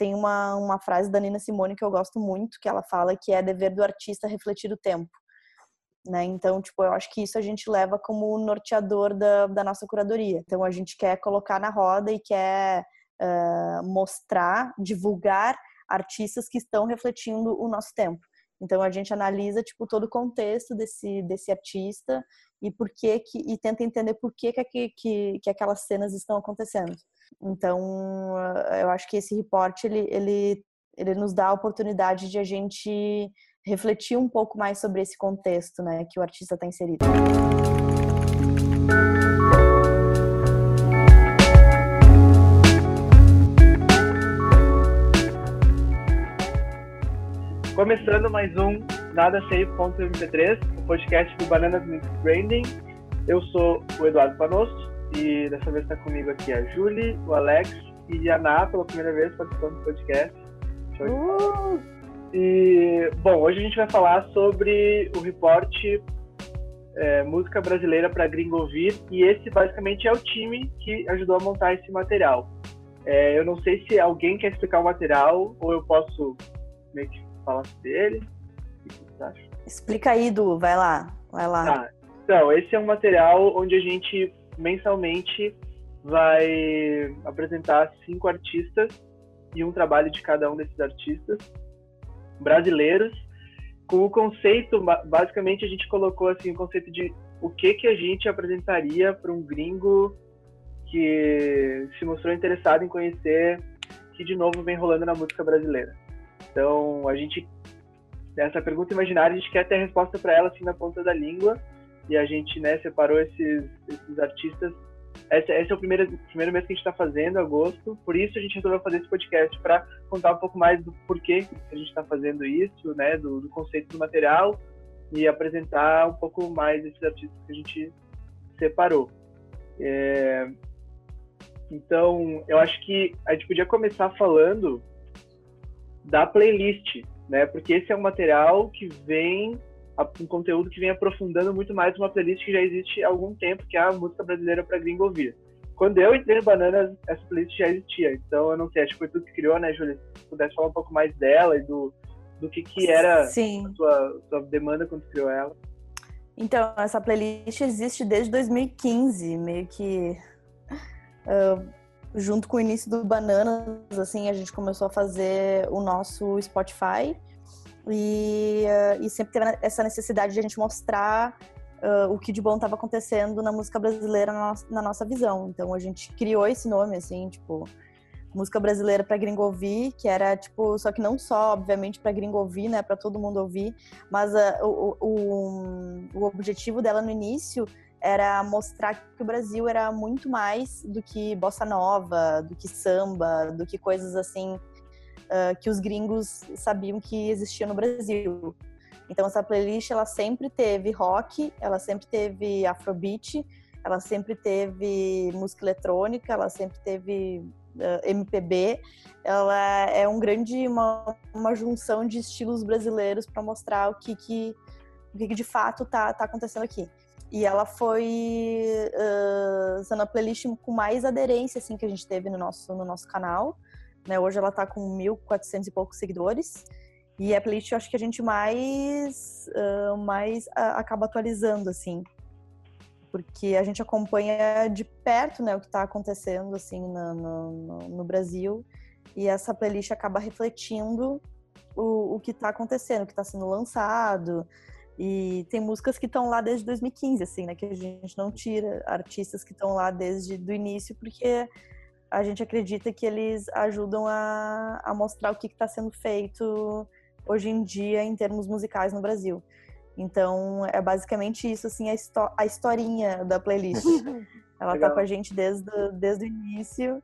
tem uma, uma frase da Nina Simone que eu gosto muito, que ela fala que é dever do artista refletir o tempo. Né? Então, tipo, eu acho que isso a gente leva como norteador da, da nossa curadoria. Então, a gente quer colocar na roda e quer uh, mostrar, divulgar artistas que estão refletindo o nosso tempo. Então, a gente analisa, tipo, todo o contexto desse, desse artista e por que que e tenta entender por que que, que, que aquelas cenas estão acontecendo. Então, eu acho que esse reporte ele, ele, ele nos dá a oportunidade de a gente refletir um pouco mais sobre esse contexto, né, que o artista está inserido. Começando mais um Nada Sei.mp3, o podcast do Bananas Branding. Eu sou o Eduardo Panosco e dessa vez está comigo aqui a Julie, o Alex e a Ana pela primeira vez participando do podcast. Uh! E, bom, hoje a gente vai falar sobre o reporte é, Música Brasileira para Gringo Ouvir e esse basicamente é o time que ajudou a montar esse material. É, eu não sei se alguém quer explicar o material ou eu posso meio que falar sobre ele. O que você acha? Explica aí, Du, vai lá, vai lá. Tá. Então, esse é um material onde a gente mensalmente vai apresentar cinco artistas e um trabalho de cada um desses artistas brasileiros com o conceito basicamente a gente colocou assim o conceito de o que que a gente apresentaria para um gringo que se mostrou interessado em conhecer que de novo vem rolando na música brasileira. Então a gente essa pergunta imaginária a gente quer ter a resposta para ela assim na ponta da língua e a gente né, separou esses, esses artistas. Esse, esse, é o primeiro, primeiro mês que a gente está fazendo, agosto, por isso a gente resolveu fazer esse podcast para contar um pouco mais do porquê a gente está fazendo isso, né, do, do, conceito do material e apresentar um pouco mais esses artistas que a gente separou. É, então, eu acho que a gente podia começar falando da playlist, né, porque esse é um material que vem um conteúdo que vem aprofundando muito mais uma playlist que já existe há algum tempo, que é a música brasileira para gringo ouvir. Quando eu entrei no Bananas, essa playlist já existia. Então, eu não sei, acho que foi tu que criou, né, Júlia? Se pudesse falar um pouco mais dela e do, do que, que era Sim. a tua, tua demanda quando tu criou ela. Então, essa playlist existe desde 2015, meio que uh, junto com o início do Bananas, assim, a gente começou a fazer o nosso Spotify e, uh, e sempre teve essa necessidade de a gente mostrar uh, o que de bom estava acontecendo na música brasileira na, na, nossa visão. Então a gente criou esse nome, assim, tipo, música brasileira para gringo ouvir, que era tipo, só que não só, obviamente, para gringo ouvir, né, para todo mundo ouvir, mas uh, o, o, o objetivo dela no início era mostrar que o Brasil era muito mais do que bossa nova, do que samba, do que coisas assim uh, que os gringos sabiam que existia no Brasil. Então essa playlist ela sempre teve rock, ela sempre teve afrobeat, ela sempre teve música eletrônica, ela sempre teve uh, MPB. Ela é um grande uma, uma junção de estilos brasileiros para mostrar o que que o que de fato tá, tá acontecendo aqui. E ela foi uh, sendo a playlist com mais aderência assim que a gente teve no nosso no nosso canal. Né? Hoje ela está com 1.400 e poucos seguidores. E a playlist eu acho que a gente mais, uh, mais uh, acaba atualizando, assim. Porque a gente acompanha de perto né, o que está acontecendo assim, no, no, no, Brasil. E essa playlist acaba refletindo o, o que está acontecendo, o que está sendo lançado. E tem músicas que estão lá desde 2015, assim, né? Que a gente não tira artistas que estão lá desde o início, porque a gente acredita que eles ajudam a, a mostrar o que está sendo feito hoje em dia em termos musicais no Brasil. Então, é basicamente isso, assim, a, a historinha da playlist. Ela está com a gente desde, desde o início.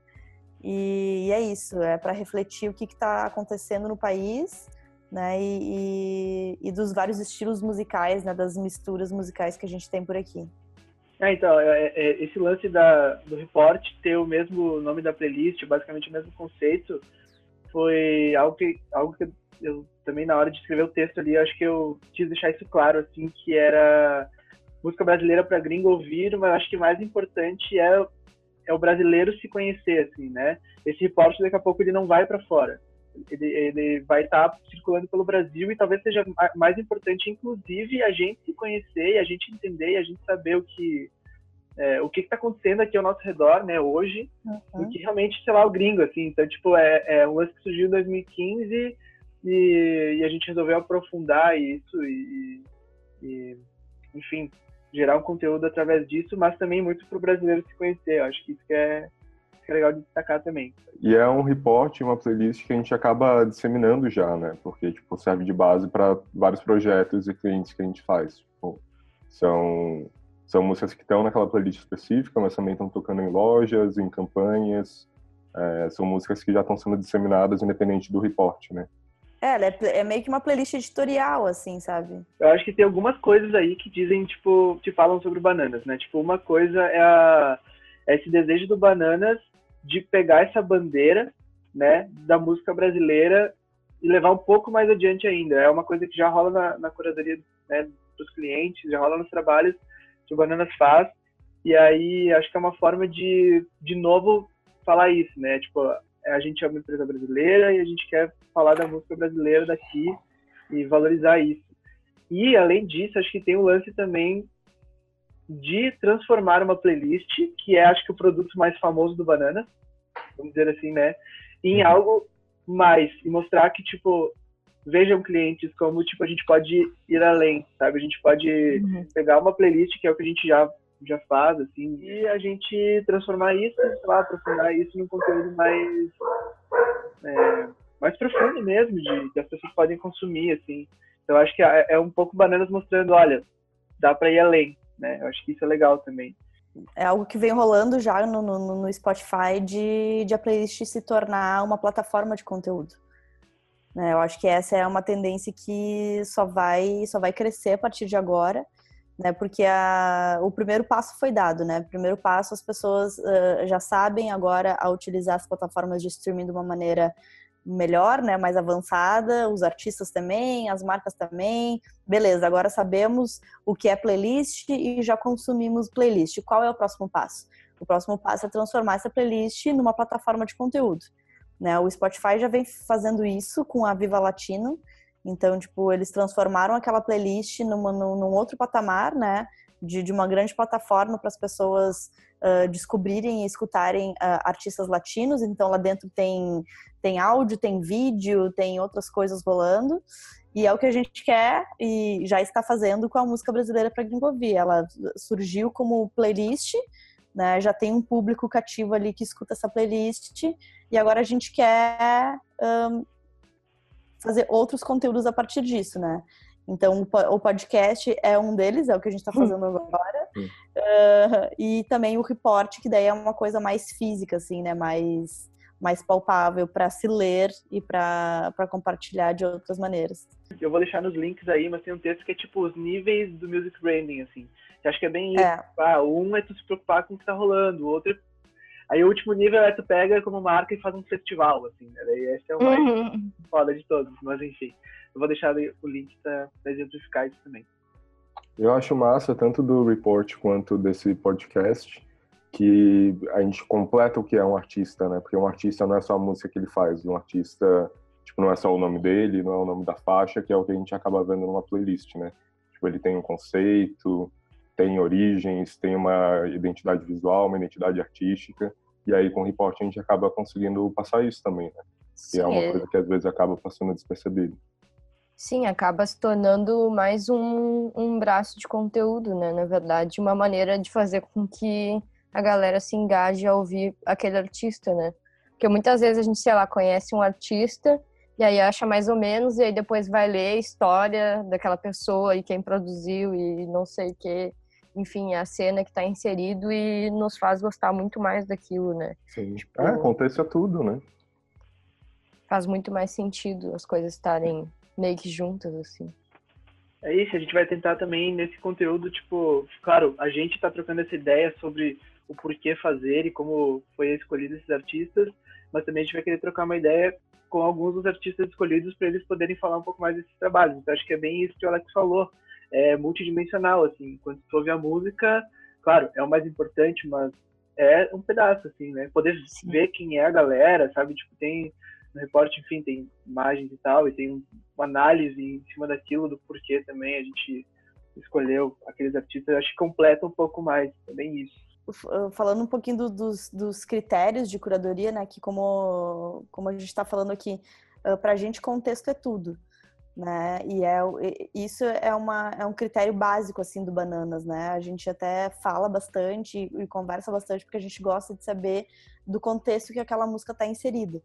E, e é isso, é para refletir o que está acontecendo no país, né? E, e, e, dos vários estilos musicais, né? Das misturas musicais que a gente tem por aqui. É, então, é, é, esse lance da, do reporte ter o mesmo nome da playlist, basicamente o mesmo conceito, foi algo que, algo que eu também, na hora de escrever o texto ali, acho que eu quis deixar isso claro, assim, que era música brasileira para gringo ouvir, mas acho que mais importante é, é o brasileiro se conhecer, assim, né? Esse reporte, daqui a pouco, ele não vai para fora. Ele, ele vai estar tá circulando pelo Brasil e talvez seja mais importante, inclusive, a gente se conhecer e a gente entender e a gente saber o que é, o que está acontecendo aqui ao nosso redor, né, hoje, uhum. do que realmente, sei lá, o gringo, assim. Então, tipo, é, é um lance que surgiu em 2015 e, e a gente resolveu aprofundar isso e, e, enfim, gerar um conteúdo através disso, mas também muito para o brasileiro se conhecer. Eu acho que isso que é, que é legal de destacar também. E é um report, uma playlist que a gente acaba disseminando já, né? Porque, tipo, serve de base para vários projetos e clientes que a gente faz. Tipo, são são músicas que estão naquela playlist específica, mas também estão tocando em lojas, em campanhas. É, são músicas que já estão sendo disseminadas independente do report, né? É, é, é meio que uma playlist editorial, assim, sabe? Eu acho que tem algumas coisas aí que dizem, tipo, que falam sobre bananas, né? Tipo, uma coisa é, a, é esse desejo do Bananas de pegar essa bandeira, né, da música brasileira e levar um pouco mais adiante ainda. É uma coisa que já rola na, na curadoria né, dos clientes, já rola nos trabalhos, que o Bananas faz. E aí acho que é uma forma de, de novo, falar isso, né? Tipo, a gente é uma empresa brasileira e a gente quer falar da música brasileira daqui e valorizar isso. E, além disso, acho que tem o lance também de transformar uma playlist, que é, acho que, o produto mais famoso do Bananas, vamos dizer assim, né? Em uhum. algo mais. E mostrar que, tipo, vejam clientes como tipo a gente pode ir além, sabe? A gente pode uhum. pegar uma playlist que é o que a gente já já faz assim e a gente transformar isso, sei lá, aprofundar isso num conteúdo mais é, mais profundo mesmo, de que as pessoas podem consumir assim. Então acho que é, é um pouco bananas mostrando, olha, dá para ir além, né? Eu acho que isso é legal também. É algo que vem rolando já no, no, no Spotify de, de a playlist se tornar uma plataforma de conteúdo. Né? Eu acho que essa é uma tendência que só vai, só vai crescer a partir de agora, né? Porque a, o primeiro passo foi dado, né? O primeiro passo as pessoas uh, já sabem agora a utilizar as plataformas de streaming de uma maneira melhor, né, mais avançada, os artistas também, as marcas também. Beleza, agora sabemos o que é playlist e já consumimos playlist. Qual é o próximo passo? O próximo passo é transformar essa playlist numa plataforma de conteúdo. Né? O Spotify já vem fazendo isso com a Viva Latino. Então, tipo, eles transformaram aquela playlist numa, num outro patamar, né? De, de uma grande plataforma para as pessoas uh, descobrirem e escutarem uh, artistas latinos. Então, lá dentro tem, tem áudio, tem vídeo, tem outras coisas rolando. E é o que a gente quer e já está fazendo com a música brasileira para Gringovia. Ela surgiu como playlist, né? Já tem um público cativo ali que escuta essa playlist e agora a gente quer um, fazer outros conteúdos a partir disso, né? Então, o podcast é um deles, é o que a gente está hum. fazendo agora. Uh, e também o report, que daí é uma coisa mais física, assim, né? Mais, mais palpável para se ler e para compartilhar de outras maneiras. Eu vou deixar nos links aí, mas tem um texto que é tipo os níveis do music branding, assim. Eu acho que é bem isso. É. Ah, um é tu se preocupar com o que está rolando, o outro é Aí o último nível é tu pega como marca e faz um festival, assim, né? Daí esse é o mais uhum. foda de todos, mas enfim. Eu vou deixar o link para exemplificar isso também. Eu acho massa, tanto do report quanto desse podcast, que a gente completa o que é um artista, né? Porque um artista não é só a música que ele faz, um artista, tipo, não é só o nome dele, não é o nome da faixa, que é o que a gente acaba vendo numa playlist, né? Tipo, ele tem um conceito, tem origens, tem uma identidade visual, uma identidade artística, e aí com o report a gente acaba conseguindo passar isso também, né? Sim, que é uma é. coisa que às vezes acaba passando despercebido. Sim, acaba se tornando mais um, um braço de conteúdo, né? Na verdade, uma maneira de fazer com que a galera se engaje a ouvir aquele artista, né? Porque muitas vezes a gente, sei lá, conhece um artista e aí acha mais ou menos, e aí depois vai ler a história daquela pessoa e quem produziu e não sei o que enfim, a cena que está inserido e nos faz gostar muito mais daquilo, né? Sim. Tipo, é, acontece tudo, né? Faz muito mais sentido as coisas estarem meio que juntas, assim. É isso, a gente vai tentar também nesse conteúdo, tipo, claro, a gente está trocando essa ideia sobre o porquê fazer e como foi escolhido esses artistas, mas também a gente vai querer trocar uma ideia com alguns dos artistas escolhidos para eles poderem falar um pouco mais desses trabalhos. Então acho que é bem isso que o Alex falou é multidimensional, assim. Quando tu ouve a música, claro, é o mais importante, mas é um pedaço, assim, né? Poder Sim. ver quem é a galera, sabe? Tipo, tem no reporte, enfim, tem imagens e tal, e tem uma análise em cima daquilo, do porquê também a gente escolheu aqueles artistas, acho que completa um pouco mais também isso. Uh, falando um pouquinho do, dos, dos, critérios de curadoria, né, que como, como a gente está falando aqui, uh, para a gente contexto é tudo, né, e é, isso é, uma, é um critério básico, assim, do Bananas, né, a gente até fala bastante e conversa bastante porque a gente gosta de saber do contexto que aquela música está inserida.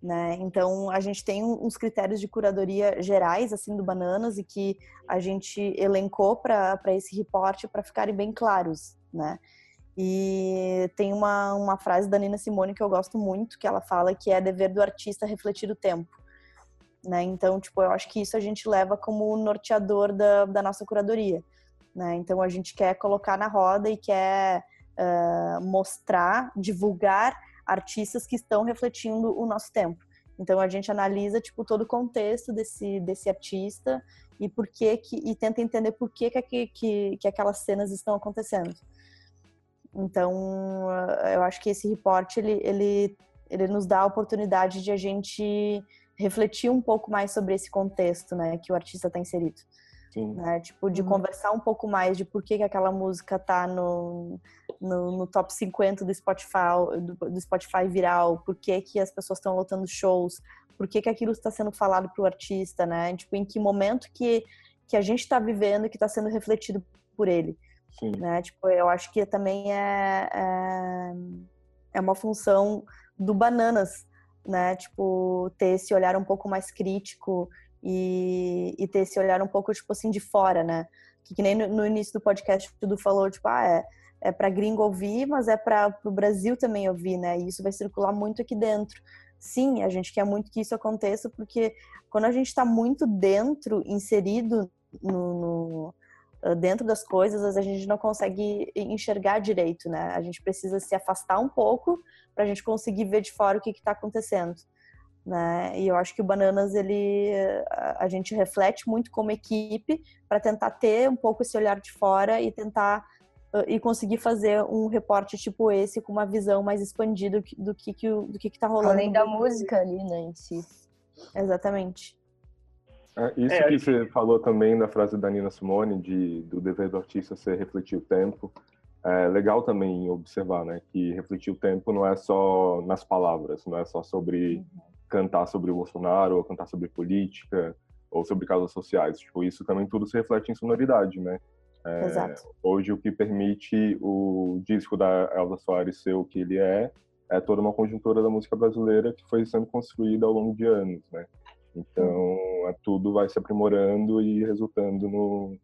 Né? Então a gente tem uns critérios de curadoria gerais assim do Bananas e que a gente elencou para esse reporte para ficarem bem claros, né? E tem uma, uma frase da Nina Simone que eu gosto muito, que ela fala que é dever do artista refletir o tempo. Né? Então, tipo, eu acho que isso a gente leva como norteador da, da nossa curadoria. Né? Então, a gente quer colocar na roda e quer uh, mostrar, divulgar artistas que estão refletindo o nosso tempo. Então a gente analisa tipo todo o contexto desse desse artista e por que que e tenta entender por que que, que, que aquelas cenas estão acontecendo. Então eu acho que esse reporte ele, ele ele nos dá a oportunidade de a gente refletir um pouco mais sobre esse contexto, né, que o artista está inserido. Sim. Né? Tipo, de uhum. conversar um pouco mais de por que, que aquela música tá no, no, no top 50 do Spotify, do, do, Spotify viral, por que, que as pessoas estão lotando shows, por que, que aquilo está sendo falado pro artista, né? Tipo, em que momento que, que a gente está vivendo e que está sendo refletido por ele. Sim. Né? Tipo, eu acho que também é, é, é uma função do Bananas, né? Tipo, ter esse olhar um pouco mais crítico e, e ter esse olhar um pouco, tipo assim, de fora, né? Que, que nem no, no início do podcast tudo falou, tipo, ah, é, é para gringo ouvir, mas é para o Brasil também ouvir, né? E isso vai circular muito aqui dentro. Sim, a gente quer muito que isso aconteça, porque quando a gente está muito dentro, inserido no, no, ah, dentro das coisas, a gente não consegue enxergar direito, né? A gente precisa se afastar um pouco para a gente conseguir ver de fora o que está acontecendo né? E eu acho que o Bananas ele a gente reflete muito como equipe para tentar ter um pouco esse olhar de fora e tentar uh, e conseguir fazer um reporte tipo esse com uma visão mais expandida do que que do que, que tá rolando além da música ali, né, em si. Exatamente. É, isso é, que você falou também da frase da Nina Simone de do dever do artista ser refletir o tempo é legal também observar, né, que refletir o tempo não é só nas palavras, não é só sobre uhum cantar sobre o Bolsonaro, ou cantar sobre política, ou sobre causas sociais. Tipo, isso também tudo se reflete em sonoridade, né? É, Exato. Hoje, o que permite o disco da Elza Soares ser o que ele é, é toda uma conjuntura da música brasileira que foi sendo construída ao longo de anos, né? Então, é, tudo vai se aprimorando e resultando no,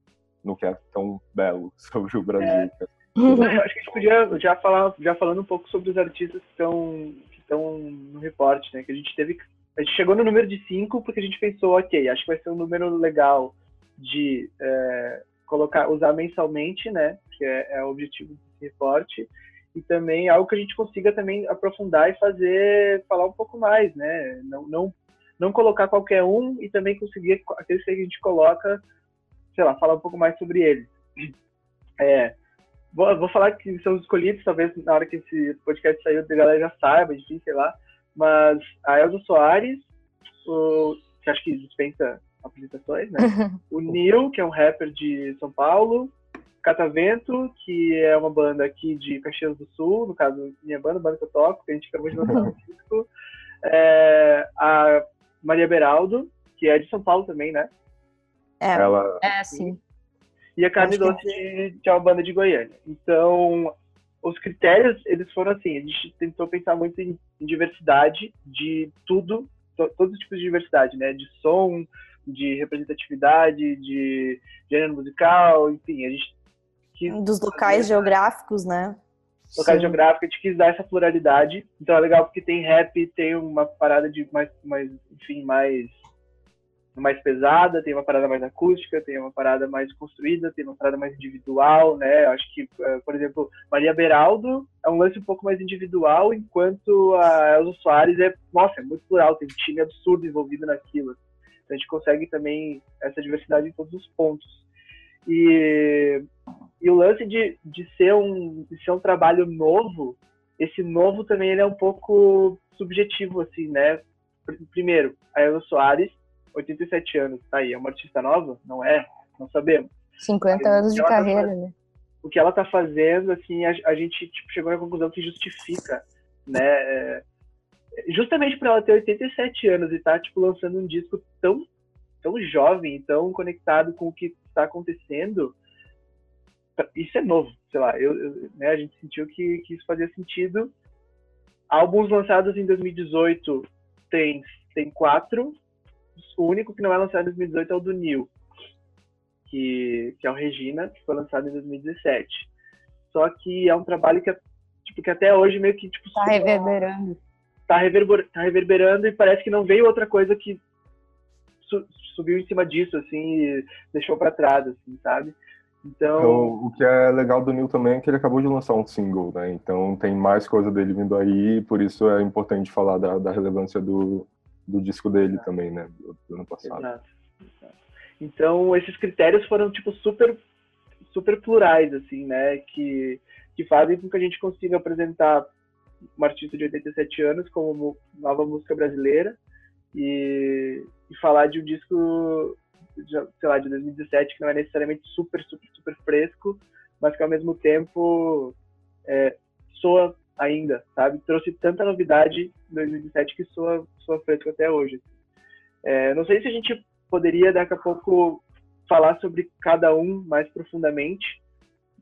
no que é tão belo sobre o Brasil. É. Eu acho que a gente podia já falar, já falando um pouu sobre os artistas que estão estão no reporte, né? Que a gente teve. A gente chegou no número de cinco porque a gente pensou, ok, acho que vai ser um número legal de é, colocar, usar mensalmente, né? Que é, é o objetivo desse reporte e também algo que a gente consiga também aprofundar e fazer falar um pouco mais, né? Não, não, não colocar qualquer um e também conseguir aqueles que a gente coloca, sei lá, falar um pouco mais sobre eles. É, vou, vou falar que são os escolhidos, talvez na hora que esse podcast saiu, a galera já saiba, enfim, sei lá. Mas a Elza Soares, o, que acho que dispensa apresentações, né? o Neil, que é um rapper de São Paulo. Catavento, que é uma banda aqui de Caxias do Sul, no caso, minha banda, a banda que eu toco, que a gente acabou de lançar um disco. É, a Maria Beraldo, que é de São Paulo também, né? É, Ela... é sim e a carne doce de, de uma banda de Goiânia. Então, os critérios, eles foram assim, a gente tentou pensar muito em, em diversidade de tudo, to, todos os tipos de diversidade, né? De som, de representatividade, de gênero musical, enfim, a gente quis dos locais geográficos, né? Locais Sim. geográficos, a gente quis dar essa pluralidade. Então é legal porque tem rap, tem uma parada de mais, mais enfim, mais mais pesada, tem uma parada mais acústica, tem uma parada mais construída, tem uma parada mais individual, né? Acho que, eh, por exemplo, Maria Beraldo é um lance um pouco mais individual, enquanto a Elza Soares é, nossa, é muito plural, tem um time absurdo envolvido naquilo. Então a gente consegue também essa diversidade em todos os pontos. E, e o lance de, de, ser um, de ser um trabalho novo, esse novo também ele é um pouco subjetivo, assim, né? primeiro, a Elza Soares, 87 anos, tá aí, é uma artista nova? Não é? Não sabemos. 50 anos de tá carreira, tá, né? O que ela tá fazendo, assim, a, a gente tipo, chegou à conclusão que justifica, né? É, justamente para ela ter 87 anos e tá, tipo, lançando um disco tão, tão jovem, tão conectado com o que está acontecendo, isso é novo, sei lá, eu, eu né, a gente sentiu que, que isso fazia sentido. Álbuns lançados em 2018 tem, tem quatro, o único que não é lançado em 2018 é o do Neil, que, que é o Regina, que foi lançado em 2017. Só que é um trabalho que, tipo, que até hoje meio que tipo, tá reverberando. Tá, reverber, tá reverberando e parece que não veio outra coisa que su, subiu em cima disso, assim, e deixou para trás, assim, sabe? Então... então... o que é legal do Neil também é que ele acabou de lançar um single, né? Então tem mais coisa dele vindo aí, por isso é importante falar da, da relevância do, do disco dele Exato. também, né? Do, do, ano passado. Exato. Então, esses critérios foram, tipo, super, super plurais, assim, né? Que, que fazem com que a gente consiga apresentar uma artista de 87 anos como nova música brasileira e, e falar de um disco, de, sei lá, de 2017 que não é necessariamente super, super, super fresco, mas que ao mesmo tempo é, soa ainda, sabe? Trouxe tanta novidade em 2017 que soa, soa fresco até hoje. É, não sei se a gente poderia daqui a pouco falar sobre cada um mais profundamente.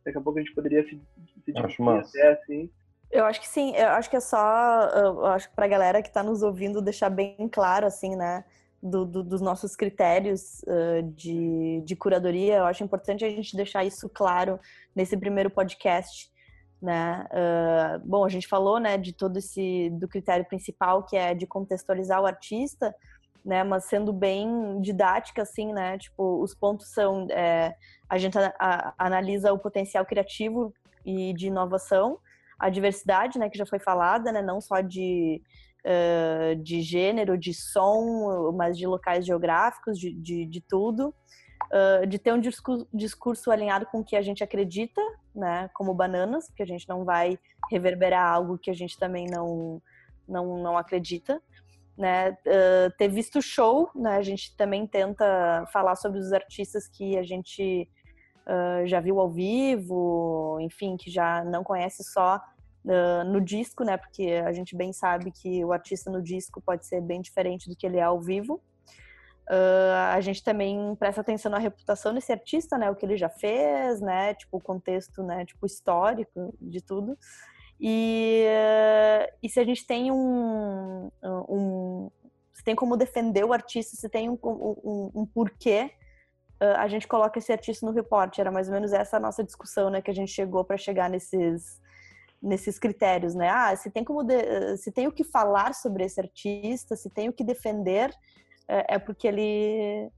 Daqui a pouco a gente poderia se, se Acho até assim. Eu acho que sim, eu acho que é só, eu acho que pra galera que está nos ouvindo deixar bem claro, assim, né, do, do, dos nossos critérios uh, de, de curadoria, eu acho importante a gente deixar isso claro nesse primeiro podcast, né? Uh, bom, a gente falou, né, de todo esse do critério principal que é de contextualizar o artista, né? Mas sendo bem didática, assim, né? Tipo, os pontos são é, a gente a, a, analisa o potencial criativo e de inovação, a diversidade, né? Que já foi falada, né? Não só de uh, de gênero, de som, mas de locais geográficos, de, de, de tudo. De ter um discurso, discurso, alinhado com o que a gente acredita, né, como bananas, porque a gente não vai reverberar algo que a gente também não, não, não acredita. Né, uh, ter visto show, né, a gente também tenta falar sobre os artistas que a gente uh, já viu ao vivo, enfim, que já não conhece só uh, no disco, né, porque a gente bem sabe que o artista no disco pode ser bem diferente do que ele é ao vivo. Uh, a gente também presta atenção na reputação desse artista, né? O que ele já fez, né? Tipo, o contexto, né? Tipo, histórico de tudo. E, uh, e se a gente tem um, um... Se tem como defender o artista, se tem um, um, um porquê, uh, a gente coloca esse artista no reporte. Era mais ou menos essa a nossa discussão, né? Que a gente chegou para chegar nesses nesses critérios, né? Ah, se tem como de, se tem o que falar sobre esse artista, se tem o que defender, é, é, porque ele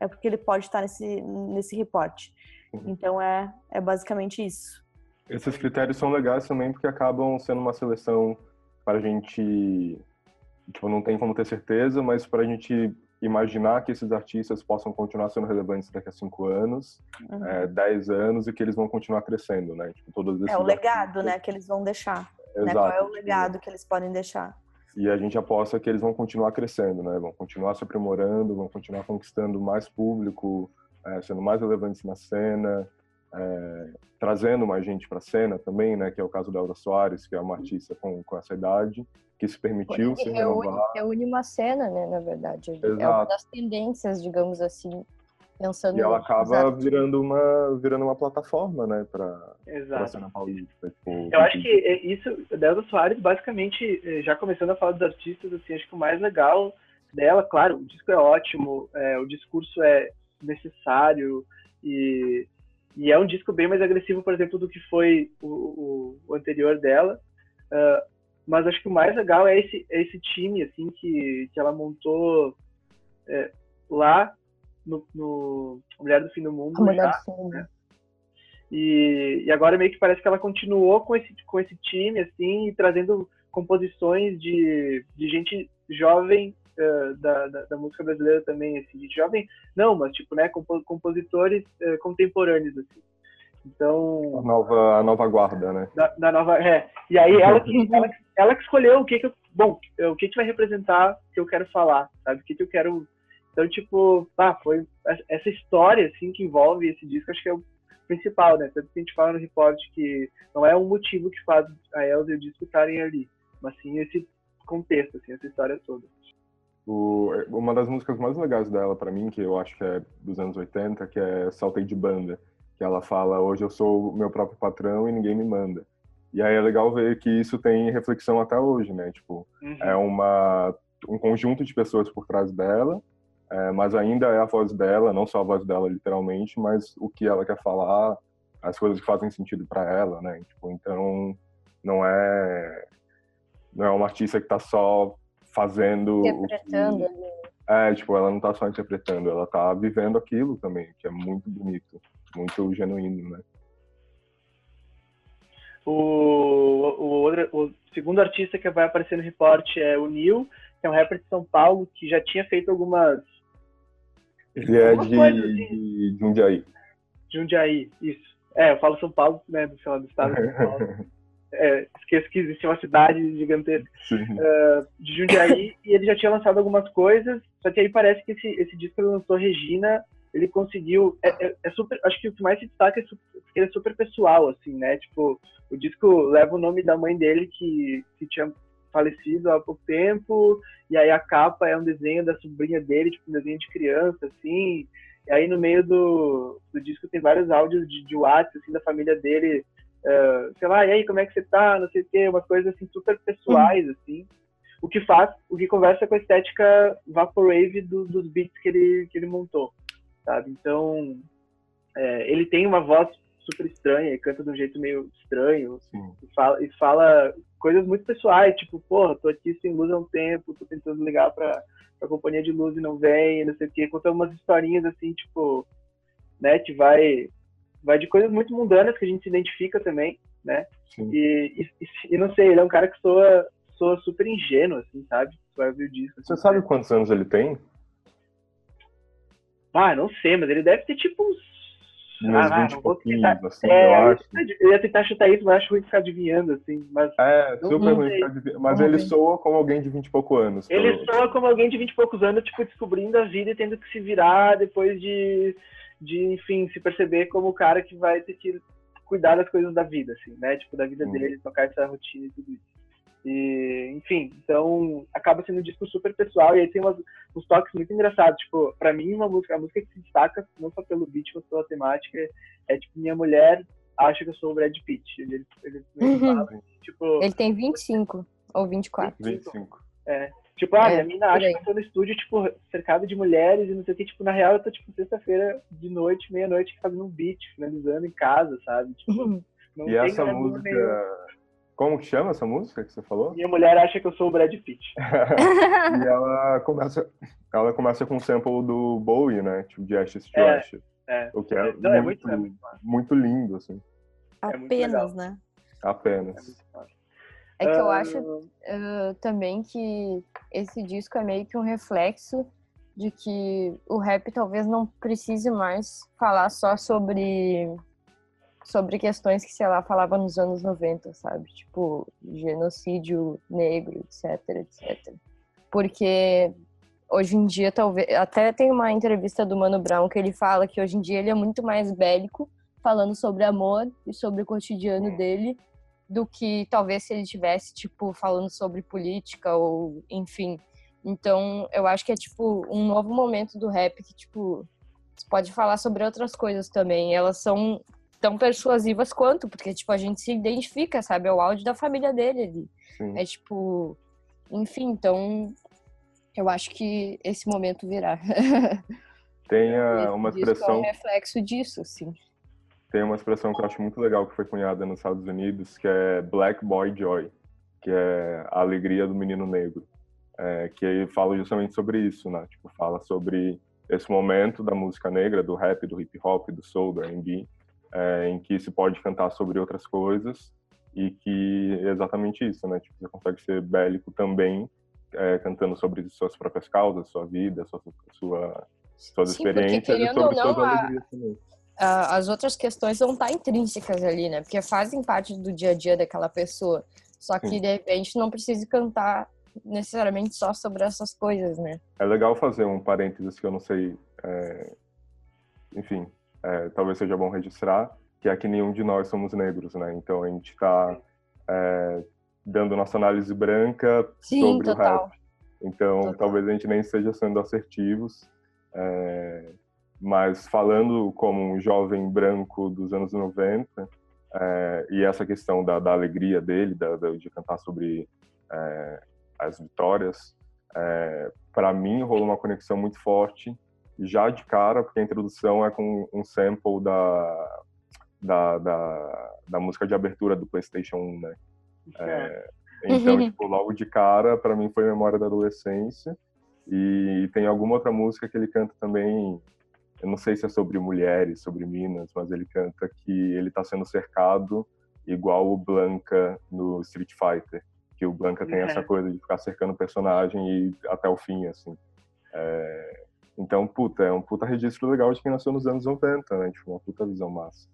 é porque ele pode estar nesse nesse reporte. Uhum. Então é é basicamente isso. Esses critérios são legais também porque acabam sendo uma seleção para a gente tipo não tem como ter certeza, mas para a gente imaginar que esses artistas possam continuar sendo relevantes daqui a cinco anos, uhum. é, dez anos e que eles vão continuar crescendo, né? Tipo, todos esses é o legado, artistas... né, que eles vão deixar. Exato. Né? Qual é o legado que eles podem deixar? E a gente aposta que eles vão continuar crescendo, né? Vão continuar se aprimorando, vão continuar conquistando mais público, é, sendo mais relevantes na cena, é, trazendo mais gente para a cena também, né? Que é o caso da Elda Soares, que é uma artista com, com essa idade, que se permitiu se reúne, renovar. Reúne uma cena, né? Na verdade, Exato. é uma das tendências, digamos assim, pensando. E ela acaba virando uma virando uma plataforma, né, para a cena paulista. Tipo, eu acho que é isso, Delta Soares, basicamente, eh, já começando a falar dos artistas, assim, acho que o mais legal dela, claro, o disco é ótimo, é, o discurso é necessário e, e é um disco bem mais agressivo, por exemplo, do que foi o, o, o anterior dela. Uh, mas acho que o mais legal é esse, é esse time assim que, que ela montou é, lá no, no Mulher do Fim do Mundo. Mulher já, do Fim do Mundo. Né? E, e agora meio que parece que ela continuou com esse, com esse time, assim, e trazendo composições de, de gente jovem uh, da, da, da, música brasileira também, assim, de jovem, não, mas tipo, né, compositores uh, contemporâneos, assim. Então. A nova, a nova guarda, né? Da, da nova. É. E aí ela que, ela, ela que escolheu o que, que eu. Bom, o que, que vai representar que eu quero falar, sabe? O que, que eu quero. Então, tipo, ah, foi essa história, assim, que envolve esse disco, acho que é o principal, né? Tanto que a gente fala no report que não é um motivo que faz a Elsa e o disco estarem ali, mas sim esse contexto, assim, essa história toda. O, uma das músicas mais legais dela para mim, que eu acho que é dos anos 80, que é Saltei de Banda, que ela fala hoje eu sou o meu próprio patrão e ninguém me manda. E aí é legal ver que isso tem reflexão até hoje, né? Tipo, uhum. é uma um conjunto de pessoas por trás dela, é, mas ainda é a voz dela, não só a voz dela literalmente, mas o que ela quer falar, as coisas que fazem sentido para ela, né? Tipo, então não é não é uma artista que está só fazendo interpretando que... é tipo ela não está só interpretando ela está vivendo aquilo também que é muito bonito muito genuíno né o, o, outro, o segundo artista que vai aparecer no reporte é o Neil que é um rapper de São Paulo que já tinha feito algumas ele é de, assim. de Jundiaí. Jundiaí isso. É eu falo São Paulo né do, do estado de São Paulo. É, esqueço que existe uma cidade gigantesca. Uh, de Jundiaí e ele já tinha lançado algumas coisas, só que aí parece que esse, esse disco que ele lançou Regina, ele conseguiu, é, é, é, super, acho que o que mais se destaca é super, que ele é super pessoal, assim, né, tipo, o disco leva o nome da mãe dele que, que tinha falecido há pouco tempo, e aí a capa é um desenho da sobrinha dele, tipo um desenho de criança, assim, e aí no meio do, do disco tem vários áudios de, de WhatsApp, assim, da família dele, uh, sei lá, e aí, como é que você tá, não sei o quê, umas coisas assim super pessoais, uhum. assim, o que faz, o que conversa com a estética vaporwave do, dos beats que ele, que ele montou, sabe? Então, é, ele tem uma voz super estranha, e canta de um jeito meio estranho, e fala, e fala coisas muito pessoais, tipo, porra, tô aqui sem luz há um tempo, tô tentando ligar pra, pra companhia de luz e não vem, não sei o quê, conta umas historinhas assim, tipo, né, que vai vai de coisas muito mundanas que a gente se identifica também, né? E, e, e, não sei, ele é um cara que soa, soa super ingênuo, assim, sabe? Você vai ouvir o disco. Assim, Você sabe né? quantos anos ele tem? Ah, não sei, mas ele deve ter tipo uns. Uns ah, 20 pouquinhos, assim, é, eu acho. Eu ia tentar chutar isso, mas acho ruim ficar adivinhando, assim. Mas é, super ruim ficar adivinhando. Mas não ele sei. soa como alguém de 20 e poucos anos. Ele pelo... soa como alguém de 20 e poucos anos, tipo, descobrindo a vida e tendo que se virar depois de de, enfim, se perceber como o cara que vai ter que cuidar das coisas da vida, assim, né? Tipo, da vida uhum. dele, tocar essa rotina e tudo isso. E, enfim, então acaba sendo um disco super pessoal e aí tem umas, uns toques muito engraçados. Tipo, pra mim, uma música, a música que se destaca, não só pelo beat, mas pela temática, é tipo, minha mulher acha que eu sou o Brad Pitt. Ele, ele, ele, fala, tipo, ele tem 25 ou 24. 25. É. Tipo, ah, é, minha mina acha que eu tô no estúdio, tipo, cercado de mulheres e não sei o que. Tipo, na real, eu tô, tipo, sexta-feira de noite, meia-noite, fazendo um beat, finalizando em casa, sabe? Tipo, uhum. e essa música... Meio... Como que chama essa música que você falou? Minha mulher acha que eu sou o Brad Pitt. e ela começa, ela começa com um sample do Bowie, né? Tipo, de Ashes to é, Ashes. É. O que é, não, muito, é muito, é muito, muito, lindo, assim. Apenas, né? Apenas. É que eu acho uh, também que esse disco é meio que um reflexo de que o rap talvez não precise mais falar só sobre sobre questões que, sei lá, falava nos anos 90, sabe? Tipo, genocídio negro, etc, etc. Porque hoje em dia, talvez. Até tem uma entrevista do Mano Brown que ele fala que hoje em dia ele é muito mais bélico, falando sobre amor e sobre o cotidiano dele, do que talvez se ele tivesse, tipo, falando sobre política ou, enfim. Então, eu acho que é, tipo, um novo momento do rap que, tipo, pode falar sobre outras coisas também. Elas são tão persuasivas quanto, porque, tipo, a gente se identifica, sabe? É o áudio da família dele ali. Sim. É, tipo... Enfim, então, eu acho que esse momento virá. Tem uma expressão... É um reflexo disso, assim tem uma expressão que eu acho muito legal que foi cunhada nos Estados Unidos, que é Black Boy Joy, que é a alegria do menino negro, é, que fala justamente sobre isso, né? Tipo, fala sobre esse momento da música negra, do rap, do hip hop, do soul, do R&B, é, em que se pode cantar sobre outras coisas e que é exatamente isso, né? Tipo, você consegue ser bélico também, é, cantando sobre suas próprias causas, sua vida, sua, sua suas Sim, experiências e sobre não, suas alegrias também as outras questões vão estar intrínsecas ali, né? Porque fazem parte do dia a dia daquela pessoa. Só que, de repente, não precisa cantar necessariamente só sobre essas coisas, né? É legal fazer um parênteses que eu não sei, é... enfim, é, talvez seja bom registrar, que é que nenhum de nós somos negros, né? Então a gente está é, dando nossa análise branca Sim, sobre total. o rap. Então Total. talvez a gente nem esteja sendo assertivos, é, mas falando como um jovem branco dos anos 90, é, e essa questão da, da alegria dele, da, da- de cantar sobre é, as vitórias, para mim rolou uma conexão muito forte, já de cara, porque a introdução é com um sample da, da, da, da música de abertura do PlayStation 1, né? É, então, tipo, logo de cara, para mim foi memória da adolescência. E tem alguma outra música que ele canta também, eu não sei se é sobre mulheres, sobre minas, mas ele canta que ele tá sendo cercado igual o Blanca no Street Fighter, que o Blanca tem É. essa coisa de ficar cercando o personagem e ir até o fim, assim. É, então, puta, é um puta registro legal de quem nasceu nos anos 90, né? Tipo, uma puta visão massa.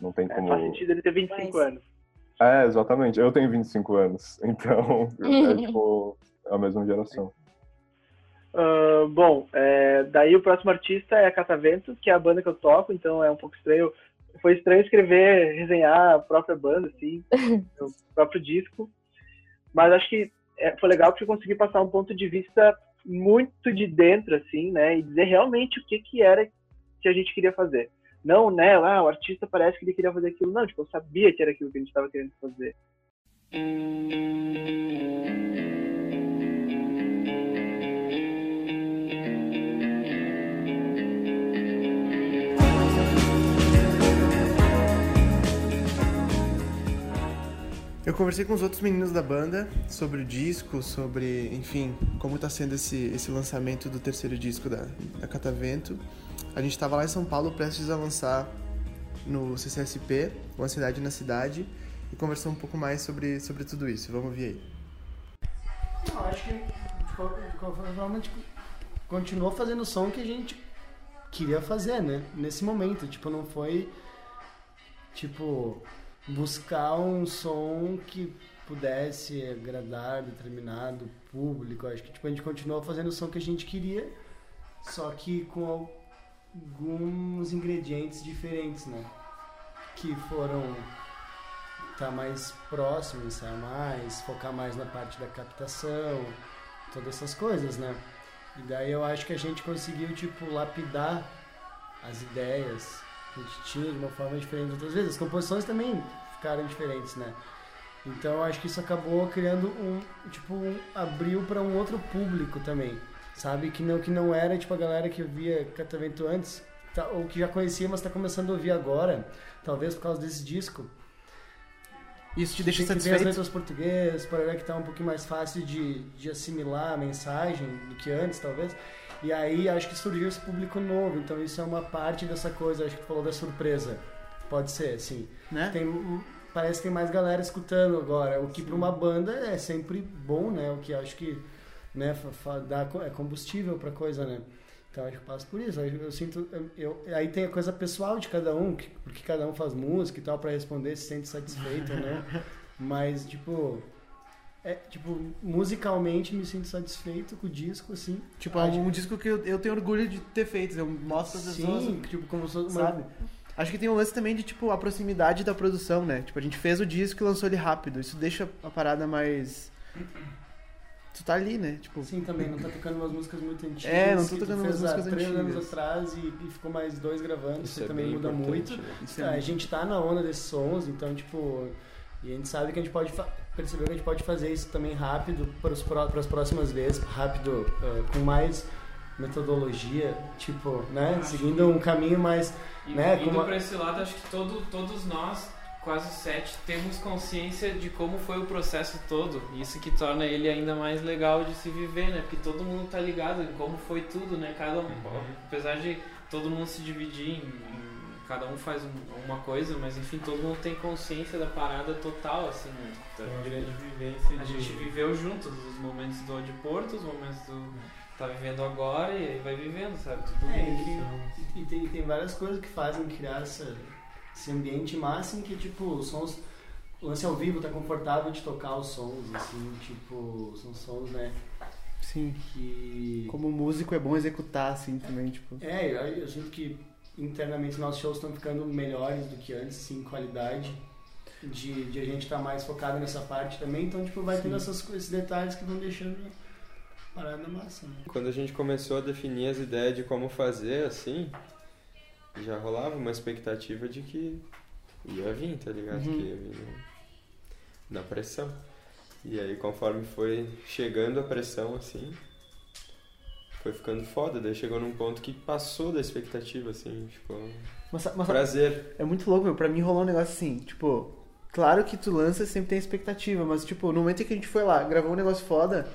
Não tem É, como... faz sentido ele ter 25 Mas- anos. É, exatamente. Eu tenho 25 anos, então é tipo a mesma geração. Ah, bom, é, daí o próximo artista é a Catavento, que é a banda que eu toco, então é um pouco estranho. Foi estranho escrever, resenhar a própria banda, assim, o próprio disco. Mas acho que é, foi legal porque eu consegui passar um ponto de vista muito de dentro, assim, né? E dizer realmente o que, que era que a gente queria fazer. Não, né, lá, o artista parece que ele queria fazer aquilo. Não, tipo, eu sabia que era aquilo que a gente estava querendo fazer. Eu conversei com os outros meninos da banda sobre o disco, sobre, enfim, como tá sendo esse, esse lançamento do terceiro disco da, da Catavento. A gente tava lá em São Paulo prestes a lançar no CCSP, Uma Cidade na Cidade, e conversou um pouco mais sobre, sobre tudo isso. Vamos ver aí. Não, acho que a gente continuou fazendo o som que a gente queria fazer, né? Nesse momento, tipo, não foi tipo buscar um som que pudesse agradar determinado público. Acho que tipo, a gente continuou fazendo o som que a gente queria, só que com alguns ingredientes diferentes, né? Que foram estar mais próximo, ensaiar mais, focar mais na parte da captação, todas essas coisas, né? E daí eu acho que a gente conseguiu, tipo, lapidar as ideias gente tinha de uma forma diferente outras vezes. As composições também ficaram diferentes, né? Então acho que isso acabou criando um, tipo, um, abriu para um outro público também, sabe? Que não, que não era, tipo, a galera que via Catavento antes, tá, ou que já conhecia, mas tá começando a ouvir agora, talvez por causa desse disco. Isso te deixa que ver as satisfeito? letras portuguesas, para ver que tá um pouquinho mais fácil de, de assimilar a mensagem do que antes, talvez. E aí acho que surgiu esse público novo, então isso é uma parte dessa coisa, acho que tu falou da surpresa. Pode ser, sim. Né? Tem, parece que tem mais galera escutando agora, o que para uma banda é sempre bom, né? O que acho que né, dá, é combustível pra coisa, né? Então acho que passa por isso. Eu, sinto. Eu, aí tem a coisa pessoal de cada um, que- porque cada um faz música e tal, pra responder se sente satisfeito não. Mas, tipo. É, tipo, musicalmente me sinto satisfeito com o disco, assim. Tipo, é um disco que eu, eu tenho orgulho de ter feito. Eu mostro às pessoas. Sim, tipo, como se Sabe? Acho que tem um lance também de, tipo, a proximidade da produção, né? Tipo, a gente fez o disco e lançou ele rápido. Isso deixa a parada mais. Tu tá ali, né? Tipo, Sim, também, não tá tocando umas músicas muito antigas. É, não tô tocando umas há músicas três antigas. anos atrás e, e ficou mais dois gravando, isso, é também muda muito. né? isso é Tá, a muito- gente tá na onda desses sons, então, tipo, e a gente sabe que a gente pode fa- perceber que a gente pode fazer isso também rápido para as próximas vezes, rápido, eh, com mais metodologia, tipo, né, Acho seguindo um caminho mais, E né, indo uma- pra esse lado, acho que todo, todos nós, quase sete, temos consciência de como foi o processo todo. Isso que torna ele ainda mais legal de se viver, né? Porque todo mundo tá ligado em como foi tudo, né? Cada um, apesar de todo mundo se dividir em, em- cada um faz um- uma coisa, mas enfim, todo mundo tem consciência da parada total, assim, né? Então, Uma grande vivência a de... gente viveu juntos os momentos do de Porto, os momentos do, tá vivendo agora e aí vai vivendo, sabe? Tudo É, bem. e, e tem, tem várias coisas que fazem criar essa, esse ambiente máximo que, tipo, sons. O lance ao vivo tá confortável de tocar os sons, assim, tipo, são sons, né? Sim. Que. Como músico é bom executar, assim, também, tipo. É, eu, eu sinto que internamente nossos shows estão ficando melhores do que antes, em qualidade. De, de a gente estar mais focado nessa parte também, então, tipo, vai tendo essas, esses detalhes que vão deixando a parada massa, né? Quando a gente começou a definir as ideias de como fazer, assim, já rolava uma expectativa de que ia vir, tá ligado? Uhum. Que ia vir na pressão. E aí, conforme foi chegando a pressão, assim, foi ficando foda. Daí chegou num ponto que passou da expectativa, assim, tipo, Mas, mas prazer. é muito louco, meu. Pra mim rolou um negócio assim, tipo, claro que tu lança sempre tem expectativa, mas, tipo, no momento em que a gente foi lá, gravou um negócio foda,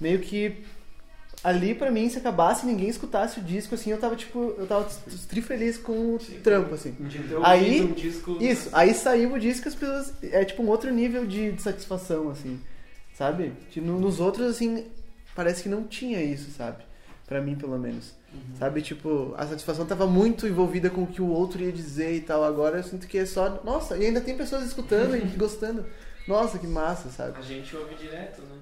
meio que ali pra mim, se acabasse e ninguém escutasse o disco, assim, eu tava, tipo, eu tava tri feliz com o trampo, assim. Aí- um disco. Isso, aí saiu o disco as pessoas. É tipo um outro nível de, de satisfação, assim. Sabe? Que no- nos outros, assim, parece que não tinha isso, sabe? Pra mim, pelo menos. Sabe? Tipo, a satisfação tava muito envolvida com o que o outro ia dizer e tal. Agora eu sinto que é só. Nossa, e ainda tem pessoas escutando e gostando. Nossa, que massa, sabe? A gente ouve direto, né?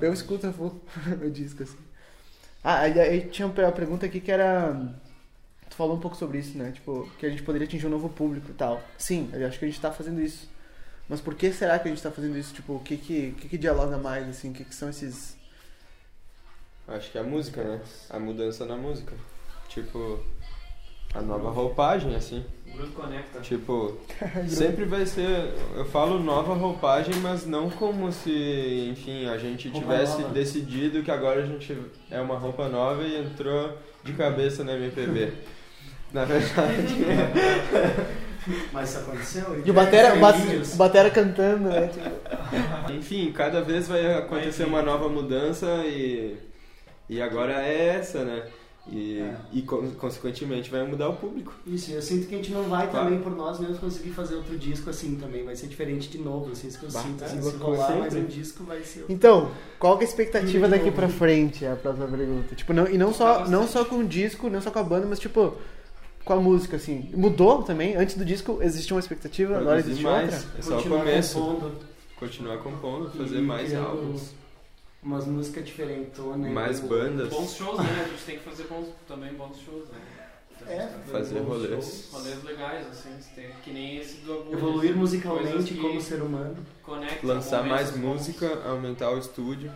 É, eu escuto o disco, assim. Ah, aí, aí tinha uma pergunta aqui que era. Tu falou um pouco sobre isso, né? Tipo, que a gente poderia atingir um novo público e tal. Sim, eu acho que a gente tá fazendo isso. Mas por que será que a gente tá fazendo isso? Tipo, o que que, que, que dialoga mais, assim? O que, que são esses. Acho que é a música, né? A mudança na música. Tipo, a nova roupagem, assim. O Grupo Conecta. Tipo, sempre vai ser. Eu falo nova roupagem, mas não como se, enfim, a gente Roupa tivesse nova. decidido que agora a gente é uma roupa nova e entrou de cabeça no MPB. Na verdade. Mas isso aconteceu? E o Batera, o Batera cantando, né? Tipo, Enfim, cada vez vai acontecer uma nova mudança e. E agora é essa, né? E, É. e con- consequentemente vai mudar o público. Isso, eu sinto que a gente não vai Claro. também por nós mesmos conseguir fazer outro disco assim também. Vai ser diferente de novo, assim, isso que eu Bah, sinto. é, Assim, se sempre. rolar mais um disco vai ser. Então, qual que é a expectativa daqui pra frente? É a próxima pergunta. Tipo, não, e não só, não só com o disco, não só com a banda, mas tipo, com a música, assim. Mudou também? Antes do disco existia uma expectativa, agora existe mais. outra? É só o Continuar começo. compondo Continuar compondo, fazer E mais álbuns. Umas músicas diferentonas. Mais como- bandas. Bons shows, né? A gente tem que fazer bons, também bons shows, né? Então, É, Fazer rolês. shows. Rolês legais, assim, você tem, que nem esse do Agulhas. Evoluir coisas musicalmente como ser humano. Lançar mais bons. música, aumentar o estúdio,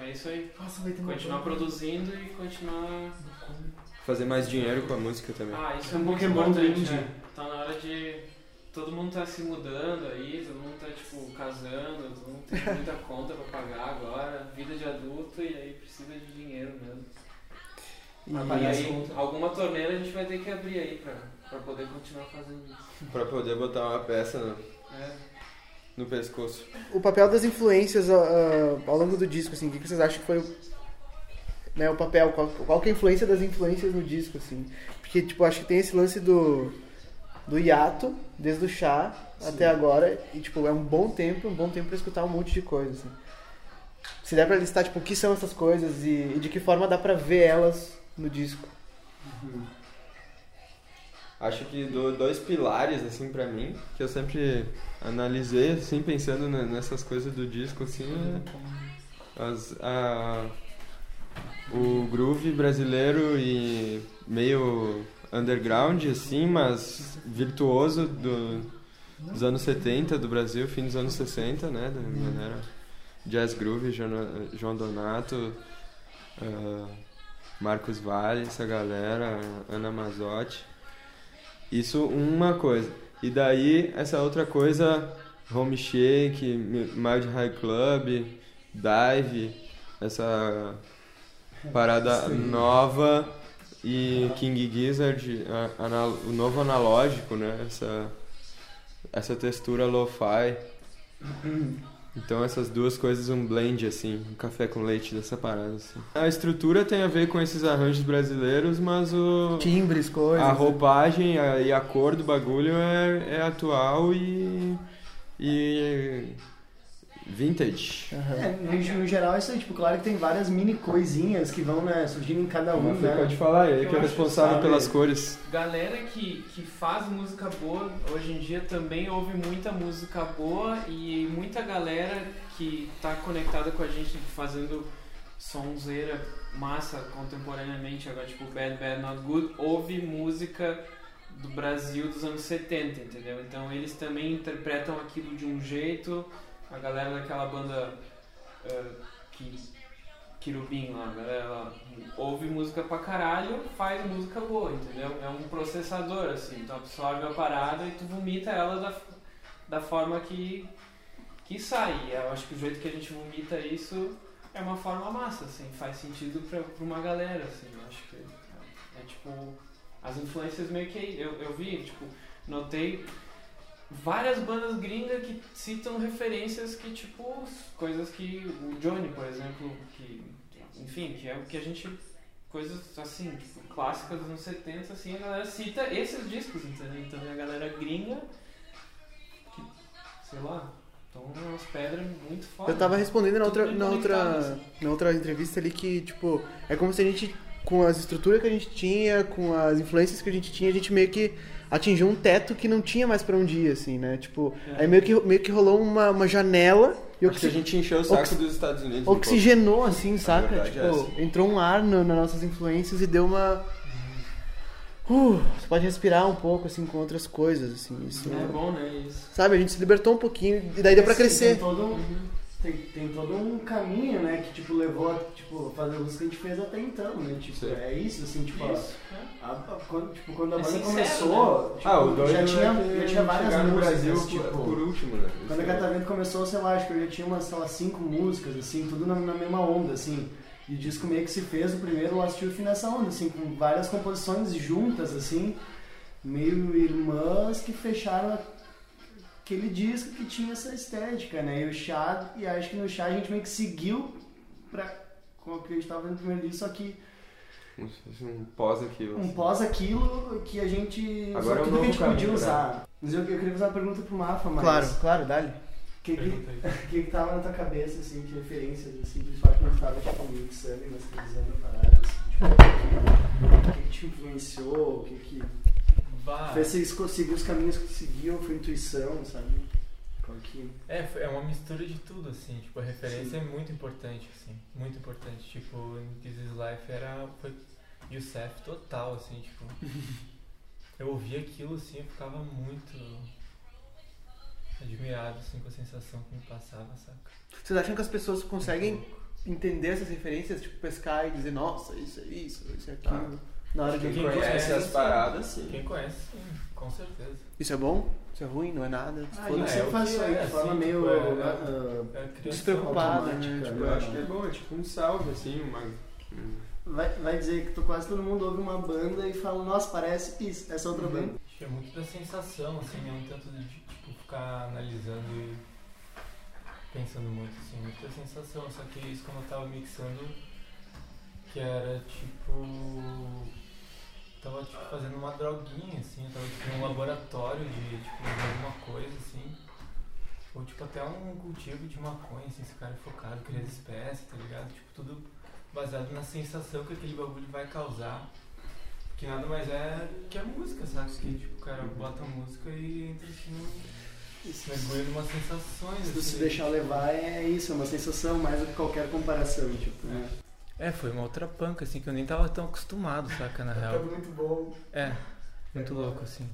É isso aí. Nossa, vai ter uma Continuar produzindo e continuar. fazer mais dinheiro com a música também. Ah, isso É um muito Pokémon do né? Tá na hora de. Todo mundo tá se mudando aí, todo mundo tá, tipo, casando, todo mundo tem muita conta pra pagar agora, vida de adulto e aí precisa de dinheiro mesmo. Pra E pagar aí, contas. alguma torneira a gente vai ter que abrir aí pra, pra poder continuar fazendo isso. Pra poder botar uma peça no, É. no pescoço. O papel das influências ah, ao longo do disco, assim, o que que vocês acham que foi o, né, o papel? Qual, qual que é a influência das influências no disco, assim? Porque, tipo, acho que tem esse lance do, do hiato, desde o chá até agora, e, tipo, é um bom tempo, um bom tempo pra escutar um monte de coisa, assim. Se der pra listar, tipo, o que são essas coisas e, e de que forma dá pra ver elas no disco. Acho que do, dois pilares, assim, pra mim, que eu sempre analisei, assim, pensando ne- nessas coisas do disco, assim, é as, a, o groove brasileiro e meio underground, assim, mas virtuoso do, dos anos 70 do Brasil, fim dos anos 60, né, da galera Jazz Groove, João, Donato, ah, Marcos Vale, essa galera, Ana Mazotti. Isso uma coisa. E daí essa outra coisa, Home Shake, Mild High Club, Dive, essa parada nova e King Gizzard, a- ana- o novo analógico, né? Essa, essa textura lo-fi. Então essas duas coisas, um blend assim, um café com leite dessa parada. Assim. A estrutura tem a ver com esses arranjos brasileiros, mas o, Timbres, coisas. a roupagem a- e a cor do bagulho é, é atual e, e Vintage. É, no, no geral, isso aí, tipo, claro que tem várias mini coisinhas que vão, né, surgindo em cada um, Você né? pode falar, ele que é responsável que pelas cores. Galera que, que faz música boa, hoje em dia também ouve muita música boa e muita galera que tá conectada com a gente fazendo sonzeira massa contemporaneamente, agora tipo Bad Bad Not Good, ouve música do Brasil dos anos 70, entendeu? Então eles também interpretam aquilo de um jeito, a galera daquela banda eh, que Querubim lá, a galera ouve música pra caralho, faz música boa, entendeu? É um processador, assim, tu absorve a parada e tu vomita ela da, da forma que, que sai. Eu acho que o jeito que a gente vomita isso é uma forma massa, assim, faz sentido pra, pra uma galera, assim, eu acho que é, é tipo, as influências meio que, eu, eu vi, tipo, notei várias bandas gringas que citam referências que, tipo, coisas que o Johnny, por exemplo, que, enfim, que é o que a gente, coisas assim, tipo, clássicas dos anos 70, assim, a galera cita esses discos, entendeu? Então é a galera gringa, que, sei lá, estão umas pedras muito fodas. Eu tava respondendo na outra, na outra, assim. na outra entrevista ali que, tipo, é como se a gente, com as estruturas que a gente tinha, com as influências que a gente tinha, a gente meio que atingiu um teto que não tinha mais pra onde ir, assim, né? Tipo, É. aí meio que, meio que rolou uma, uma janela e que a oxi- gente encheu o saco oxi- dos Estados Unidos. um oxigenou, assim, saca? verdade é tipo, essa. entrou um ar no- nas nossas influências e deu uma... Uh, você pode respirar um pouco, assim, com outras coisas, assim, isso... É bom, né? Isso. Sabe, a gente se libertou um pouquinho e daí deu pra Assim, crescer. Tem todo, um, tem, tem todo um caminho, né, que, tipo, levou a, tipo, fazer a música que a gente fez até então, né? Tipo, Sim. é isso, assim, tipo, a- Isso, né? a- a- quando, tipo, quando a É banda sincero, começou, tipo, Ah, o doido já tinha, é já tinha várias chegar no músicas, Brasil tipo, por, por último, né? Quando a Isso é- Catavento começou, sei lá, acho que eu já tinha umas, sei lá, cinco músicas, assim, tudo na, na mesma onda, assim. E o disco meio que se fez o primeiro Last Youth nessa onda, assim, com várias composições juntas, assim, meio irmãs que fecharam aquele disco que tinha essa estética, né? E o chá, e acho que no chá a gente meio que seguiu pra, com o que a gente tava no primeiro disco, só que Como um pós aquilo. um assim. pós aquilo que a gente Agora é usou um tudo que a gente novo podia caminho, usar. Mas eu, eu queria fazer uma pergunta pro Mafa, mas... Claro, claro, dali. Que que, o que que tava na tua cabeça, assim, de referências, assim, de fato quando tava, tipo, mixando e masterizando paradas, assim, tipo, o que que te influenciou, o que que Bah. esco- seguir os caminhos que seguiam, foi intuição, sabe? Que... É, foi- é uma mistura de tudo, assim, tipo, a referência é muito importante, assim, muito importante. Tipo, em This Is Life era, foi Youssef total, assim, tipo, eu ouvia aquilo, assim, eu ficava muito admirado, assim, com a sensação que me passava, saca? Vocês acham que as pessoas conseguem entender essas referências, tipo, pescar e dizer, nossa, isso é isso, isso é aquilo? Na hora de Quem Quem conhece conhece, as sim. paradas, sim. Quem conhece, sim, com certeza. Isso é bom? Isso é ruim? Não é nada? Ah, a Foda-se. gente é, sempre faz que isso aí é, de forma assim, meio... tipo, é- É criança Despreocupado, né? Tipo, Eu acho que é bom, é tipo um salve, assim, uma... vai, vai dizer que tu, quase todo mundo ouve uma banda e fala, nossa, parece isso, essa outra banda. Acho que é muito da sensação, assim, não tanto de tipo, ficar analisando e pensando muito, assim, muito da sensação. Só que isso quando eu tava mixando, que era tipo. Tava tipo, fazendo uma droguinha, assim, eu tava tipo, num laboratório de tipo, de alguma coisa, assim. Ou tipo até um cultivo de maconha, assim, esse cara é focado, cria as espécies, tá ligado? Tipo, tudo baseado na sensação que aquele bagulho vai causar. Que nada mais é que a música, sabe? Que tipo, o cara bota a música e entra assim num mergulho em umas sensações. Se tu se assim. deixar levar, é isso, é uma sensação mais do que qualquer comparação, tipo, né? É, foi uma outra panca, assim, que eu nem tava tão acostumado, saca, na real. muito bom. É, muito louco, assim.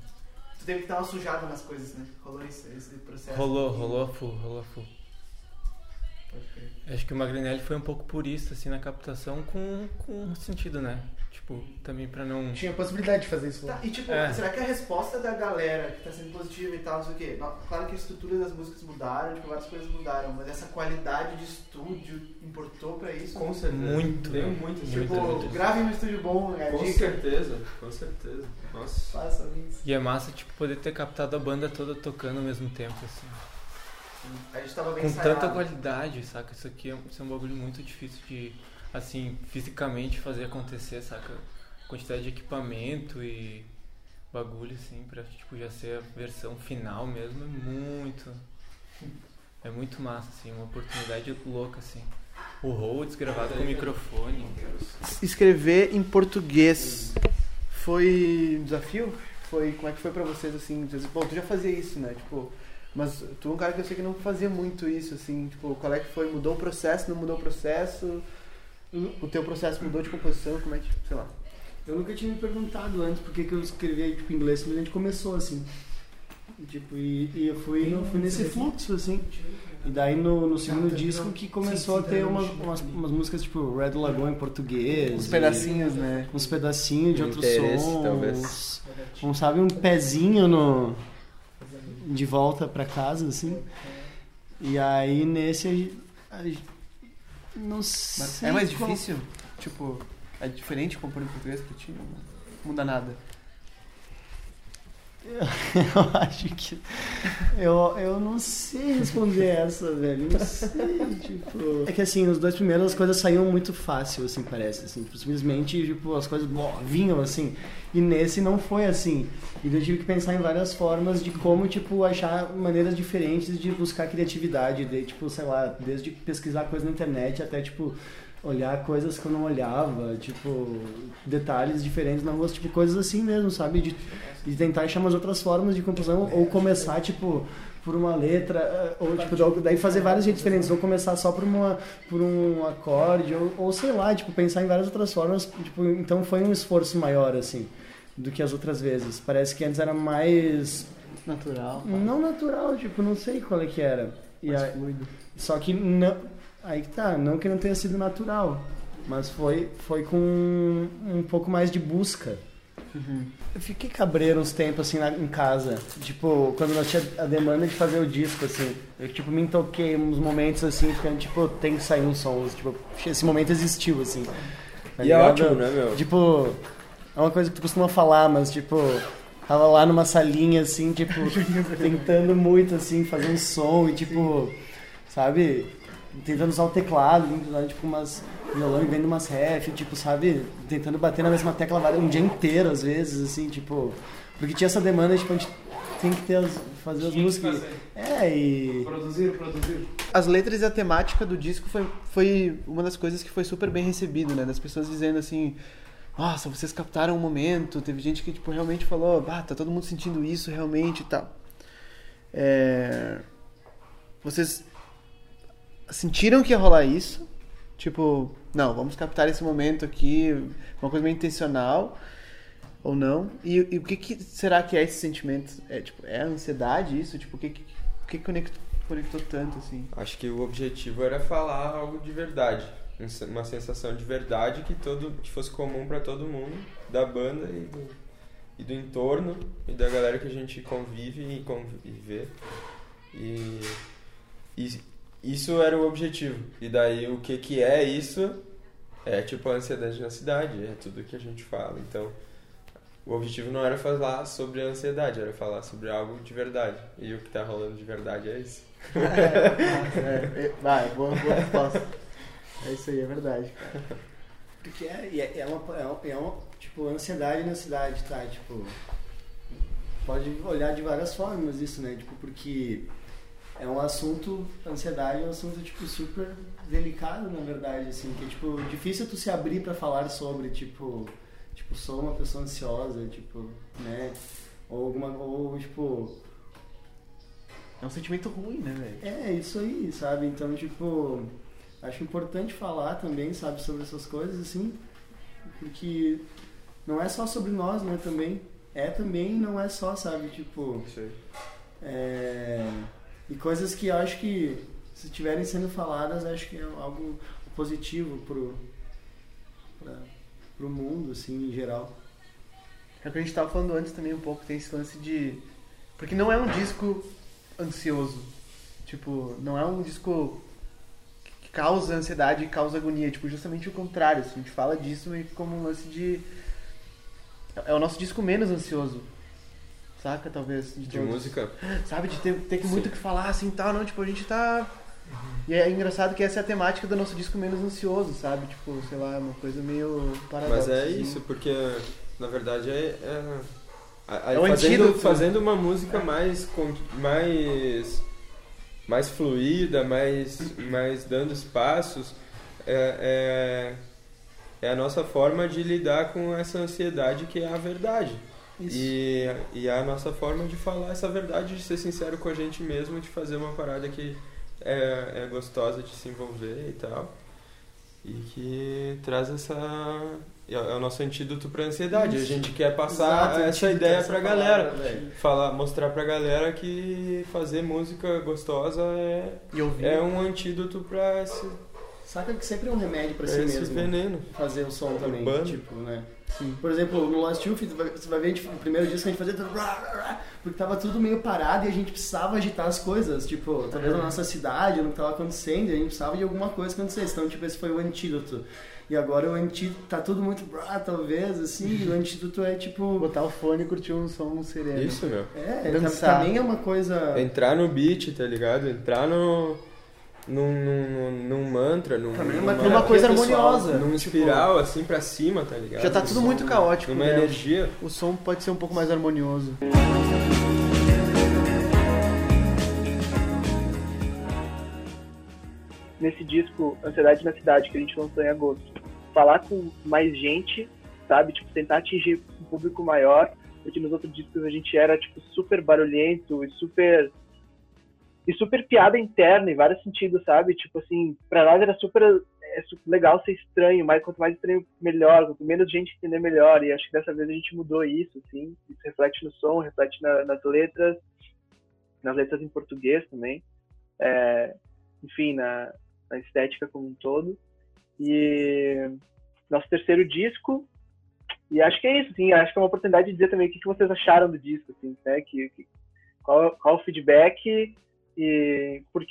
Tu teve que dar uma sujada nas coisas, né? Rolou esse, esse processo. Rolou, rolou a full, rolou a full. Acho que o Magrinelli foi um pouco purista, assim, na captação, com, com sentido, né? Tipo, também pra não... Tinha possibilidade de fazer isso. Tá, e tipo, É. será que a resposta da galera que tá sendo positiva e tal, não sei o quê? Claro que a estrutura das músicas mudaram, tipo, várias coisas mudaram, mas essa qualidade de estúdio importou pra isso? Com certeza. Muito, Tem né? muito, Muito, Tipo, muito. gravem no estúdio bom, é a Com dica. certeza, com certeza. Nossa. Façam isso. E é massa, tipo, poder ter captado a banda toda tocando ao mesmo tempo, assim. A gente tava bem Com ensaiado. tanta qualidade, saca? Isso aqui é, isso é um bagulho muito difícil de, assim, fisicamente fazer acontecer, saca? Quantidade de equipamento e bagulho, assim, pra, tipo, já ser a versão final mesmo, é muito... é muito massa, assim, uma oportunidade louca, assim. O Rhodes gravado com microfone. Escrever em português foi um desafio? Foi, como é que foi pra vocês, assim? dizer, Bom, tu já fazia isso, né? Tipo, mas tu é um cara que eu sei que não fazia muito isso, assim. Tipo, qual é que foi? Mudou o processo, não mudou o processo? O teu processo mudou de composição? Como é que, sei lá. Eu nunca tinha me perguntado antes por que que eu escrevia tipo, em inglês, mas a gente começou assim. Tipo, e, e eu fui, eu fui nesse fluxo, assim. E daí no, no segundo disco que começou a ter umas, umas, umas músicas tipo Red Lagoon em português. Uns e pedacinhos, né? Uns pedacinhos de outros sons. talvez. Um, sabe, um pezinho no, de volta pra casa, assim. E aí nesse a gente- a não sei. Mas é mais difícil? Tipo, é diferente compor em português pra ti? Não muda nada. Eu acho que. Eu, eu não sei responder essa, velho. Não sei, tipo. É que assim, nos dois primeiros as coisas saíam muito fácil, assim, parece. Assim, simplesmente, tipo, as coisas vinham assim. E nesse não foi assim. E eu tive que pensar em várias formas de como, tipo, achar maneiras diferentes de buscar criatividade. De, tipo, sei lá, desde pesquisar coisa na internet até, tipo, olhar coisas que eu não olhava, tipo, detalhes diferentes na rua, tipo, coisas assim mesmo, sabe? De, de tentar achar umas outras formas de composição, ou começar, tipo, por uma letra, ou tipo, daí fazer vários jeitos diferentes, ou começar só por, uma, por um acorde, ou, ou sei lá, tipo, pensar em várias outras formas, tipo, então foi um esforço maior, assim, do que as outras vezes. Parece que antes era mais Natural. não natural, tipo, não sei qual é que era. E Mais aí- fluido. só que não, aí que tá, não que não tenha sido natural, mas foi, foi com um, um pouco mais de busca. Eu fiquei cabreiro uns tempos assim na- em casa, tipo, quando nós tinha a demanda de fazer o disco, assim, eu tipo me toquei uns momentos assim, ficando tipo, tem que sair um som, tipo, esse momento existiu, assim. tá E é ligado? ótimo, né, meu? Tipo, é uma coisa que tu costuma falar, mas tipo, tava lá numa salinha assim, tipo, tentando muito assim, fazer um som e tipo, sabe, tentando usar o teclado, usando, tipo umas violão e vendo umas ref, tipo, sabe, tentando bater na mesma tecla um dia inteiro às vezes, assim, tipo, porque tinha essa demanda, tipo, a gente tem que ter as, fazer as músicas. fazer. É, e Produzir, produzir. As letras e a temática do disco foi, foi uma das coisas que foi super bem recebido, né? Das pessoas dizendo assim, nossa, vocês captaram um momento. Teve gente que tipo, realmente falou, ah, tá todo mundo sentindo isso realmente e tal. É... Vocês sentiram que ia rolar isso? Tipo, não, vamos captar esse momento aqui, uma coisa meio intencional ou não? E, e o que, que será que é esse sentimento? É tipo, é ansiedade isso? Tipo, o que que, que conectou, conectou tanto assim? Acho que o objetivo era falar algo de verdade. um Uma sensação de verdade que, todo, que fosse comum para todo mundo, da banda e do, e do entorno, e da galera que a gente convive e, conv- e vê. E, e isso era o objetivo. E daí o que, que é isso? É tipo a ansiedade na cidade, é tudo que a gente fala. Então, o objetivo não era falar sobre a ansiedade, era falar sobre algo de verdade. E o que tá rolando de verdade é isso. é, é, vai, boa, boa resposta. É isso aí, é verdade. Porque é, é, é uma, é, uma, é uma, tipo, ansiedade na cidade, tá? Tipo, pode olhar de várias formas isso, né? Tipo, porque é um assunto, ansiedade é um assunto, tipo, super delicado, na verdade, assim, que é, tipo, difícil tu se abrir pra falar sobre, tipo, tipo, sou uma pessoa ansiosa, tipo, né? Ou alguma, ou, tipo, É um sentimento ruim, né, velho? é isso aí, sabe? Então, tipo, acho importante falar também, sabe, sobre essas coisas, assim, porque não é só sobre nós, né, também. É também, não é só, sabe, tipo, Isso aí. é... e coisas que eu acho que, se estiverem sendo faladas, acho que é algo positivo pro, pra, pro mundo, assim, em geral. É o que a gente tava falando antes também um pouco, tem esse lance de. Porque não é um disco ansioso. Tipo, não é um disco que causa ansiedade e causa agonia. Tipo, justamente o contrário. Assim, a gente fala disso que como um lance de. É o nosso disco menos ansioso. Saca, talvez? De todos. música? Sabe, de ter, ter que muito o que falar assim tal, não, tipo, a gente tá. E é engraçado que essa é a temática do nosso disco menos ansioso, sabe? Tipo, sei lá, uma coisa meio paradoxa. Mas é assim. isso, porque na verdade é. é, a- a- É o fazendo, antídoto. fazendo uma música mais. con- mais mais fluida, mais, mais dando espaços, é, é, é a nossa forma de lidar com essa ansiedade que é a verdade. E, e é a nossa forma de falar essa verdade, de ser sincero com a gente mesmo, de fazer uma parada que é, é gostosa de se envolver e tal. E que traz essa. É o nosso antídoto pra ansiedade. A gente quer passar Exato, essa ideia essa pra palavra, galera. velho. Falar, mostrar pra galera que fazer música gostosa é, é um antídoto pra esse, Saca que sempre é um remédio pra pra si esse mesmo. veneno. Fazer o som também, Urbano. tipo, né? Por exemplo, no Lost Youth, você vai ver, a gente- o primeiro disco a gente fazia porque tava tudo meio parado e a gente precisava agitar as coisas, tipo, talvez na nossa cidade, no que tava acontecendo, e a gente precisava de alguma coisa acontecer, então, tipo, esse foi o antídoto. E agora o antídoto tá tudo muito brá, talvez, assim, e o antídoto é tipo... Botar o fone e curtir um som sereno. Isso, meu. É, Dançar. também é uma coisa... Entrar no beat, tá ligado? Entrar no. Num, num, num- num mantra, num, é uma Numa coisa pessoal, harmoniosa. num tipo, espiral assim pra cima, tá ligado? Já tá tudo muito caótico, Numa né? energia. O som pode ser um pouco mais harmonioso. nesse disco Ansiedade na Cidade, que a gente lançou em agosto, falar com mais gente, sabe? Tipo, tentar atingir um público maior, porque nos outros discos a gente era, tipo, super barulhento e super... E super piada interna em vários sentidos, sabe? Tipo assim, pra nós era super, é super legal ser estranho, mas quanto mais estranho, melhor. Quanto menos gente entender, melhor. E acho que dessa vez a gente mudou isso, assim. Isso reflete no som, reflete na- nas letras, nas letras em português também. É, enfim, na, na estética como um todo. E nosso terceiro disco. E acho que é isso, assim, acho que é uma oportunidade de dizer também o que, que vocês acharam do disco, assim, né? Que, que- qual, qual o feedback e por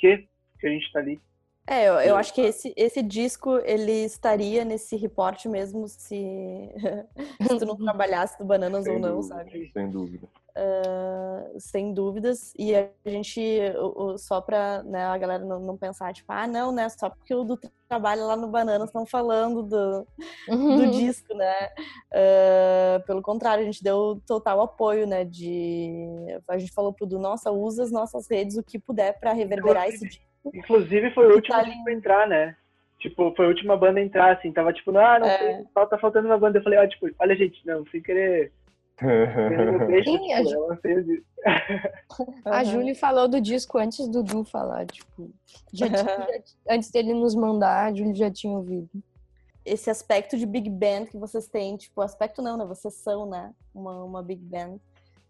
que a gente tá ali. É, eu, eu acho que esse, esse disco, ele estaria nesse reporte mesmo se, se tu não trabalhasse do Bananas Sem ou não, dúvida, sabe? Sem dúvida. Ah, sem dúvidas. E a gente, o- o- só pra né, a galera não, não pensar, tipo, ah, não, né? Só porque o do trabalho lá no Bananas estão falando do, do disco, né? Ah, pelo contrário, a gente deu total apoio, né? De a gente falou pro Du, nossa, usa as nossas redes o que puder pra reverberar esse disco. Inclusive foi o último tá a entrar, né? Tipo, foi a última banda a entrar, assim, tava tipo, ah, não É. sei, fal- tá faltando uma banda. Eu falei, ó, tipo, olha, gente, não, sem querer. a tipo, Ju- eu lancei o disco. A Aham. Júlia falou do disco antes do Du falar, tipo, já tinha- já- antes dele nos mandar, a Júlia já tinha ouvido. esse aspecto de big band que vocês têm, tipo, aspecto não, né? Vocês são, né? Uma, uma big band.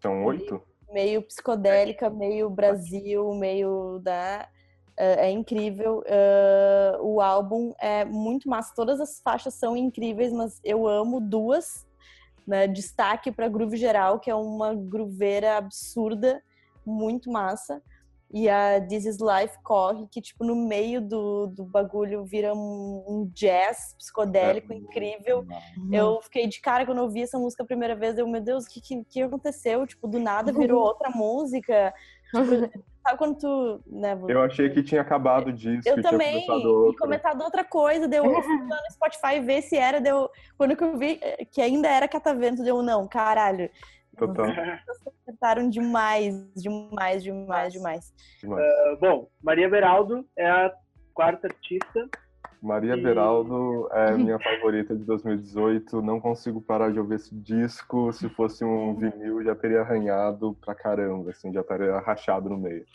São oito? Meio psicodélica, meio Brasil, meio da. É, é incrível. É, o álbum é muito massa. Todas as faixas são incríveis, mas eu amo duas. Né? Destaque para Groove Geral, que é uma grooveira absurda, muito massa. E a This Is Life corre, que, tipo, no meio do, do bagulho vira um, um jazz psicodélico É incrível. Eu fiquei de cara quando eu ouvi essa música a primeira vez. Eu, meu Deus, o que, que, que aconteceu? Tipo, do nada virou outra música. Sabe quando tu. Né, Eu achei que tinha acabado disso. eu também, começado e comentado outra coisa, deu no Spotify ver se era, deu. Quando que eu vi eh, que ainda era catavento, deu não, caralho. Total. Acertaram demais, demais, demais, demais. demais. Uh, bom, Maria Beraldo é a quarta artista. Maria E- Beraldo é minha favorita de 2018. Não consigo parar de ouvir esse disco. Se fosse um vinil, já teria arranhado pra caramba, assim, já estaria rachado no meio.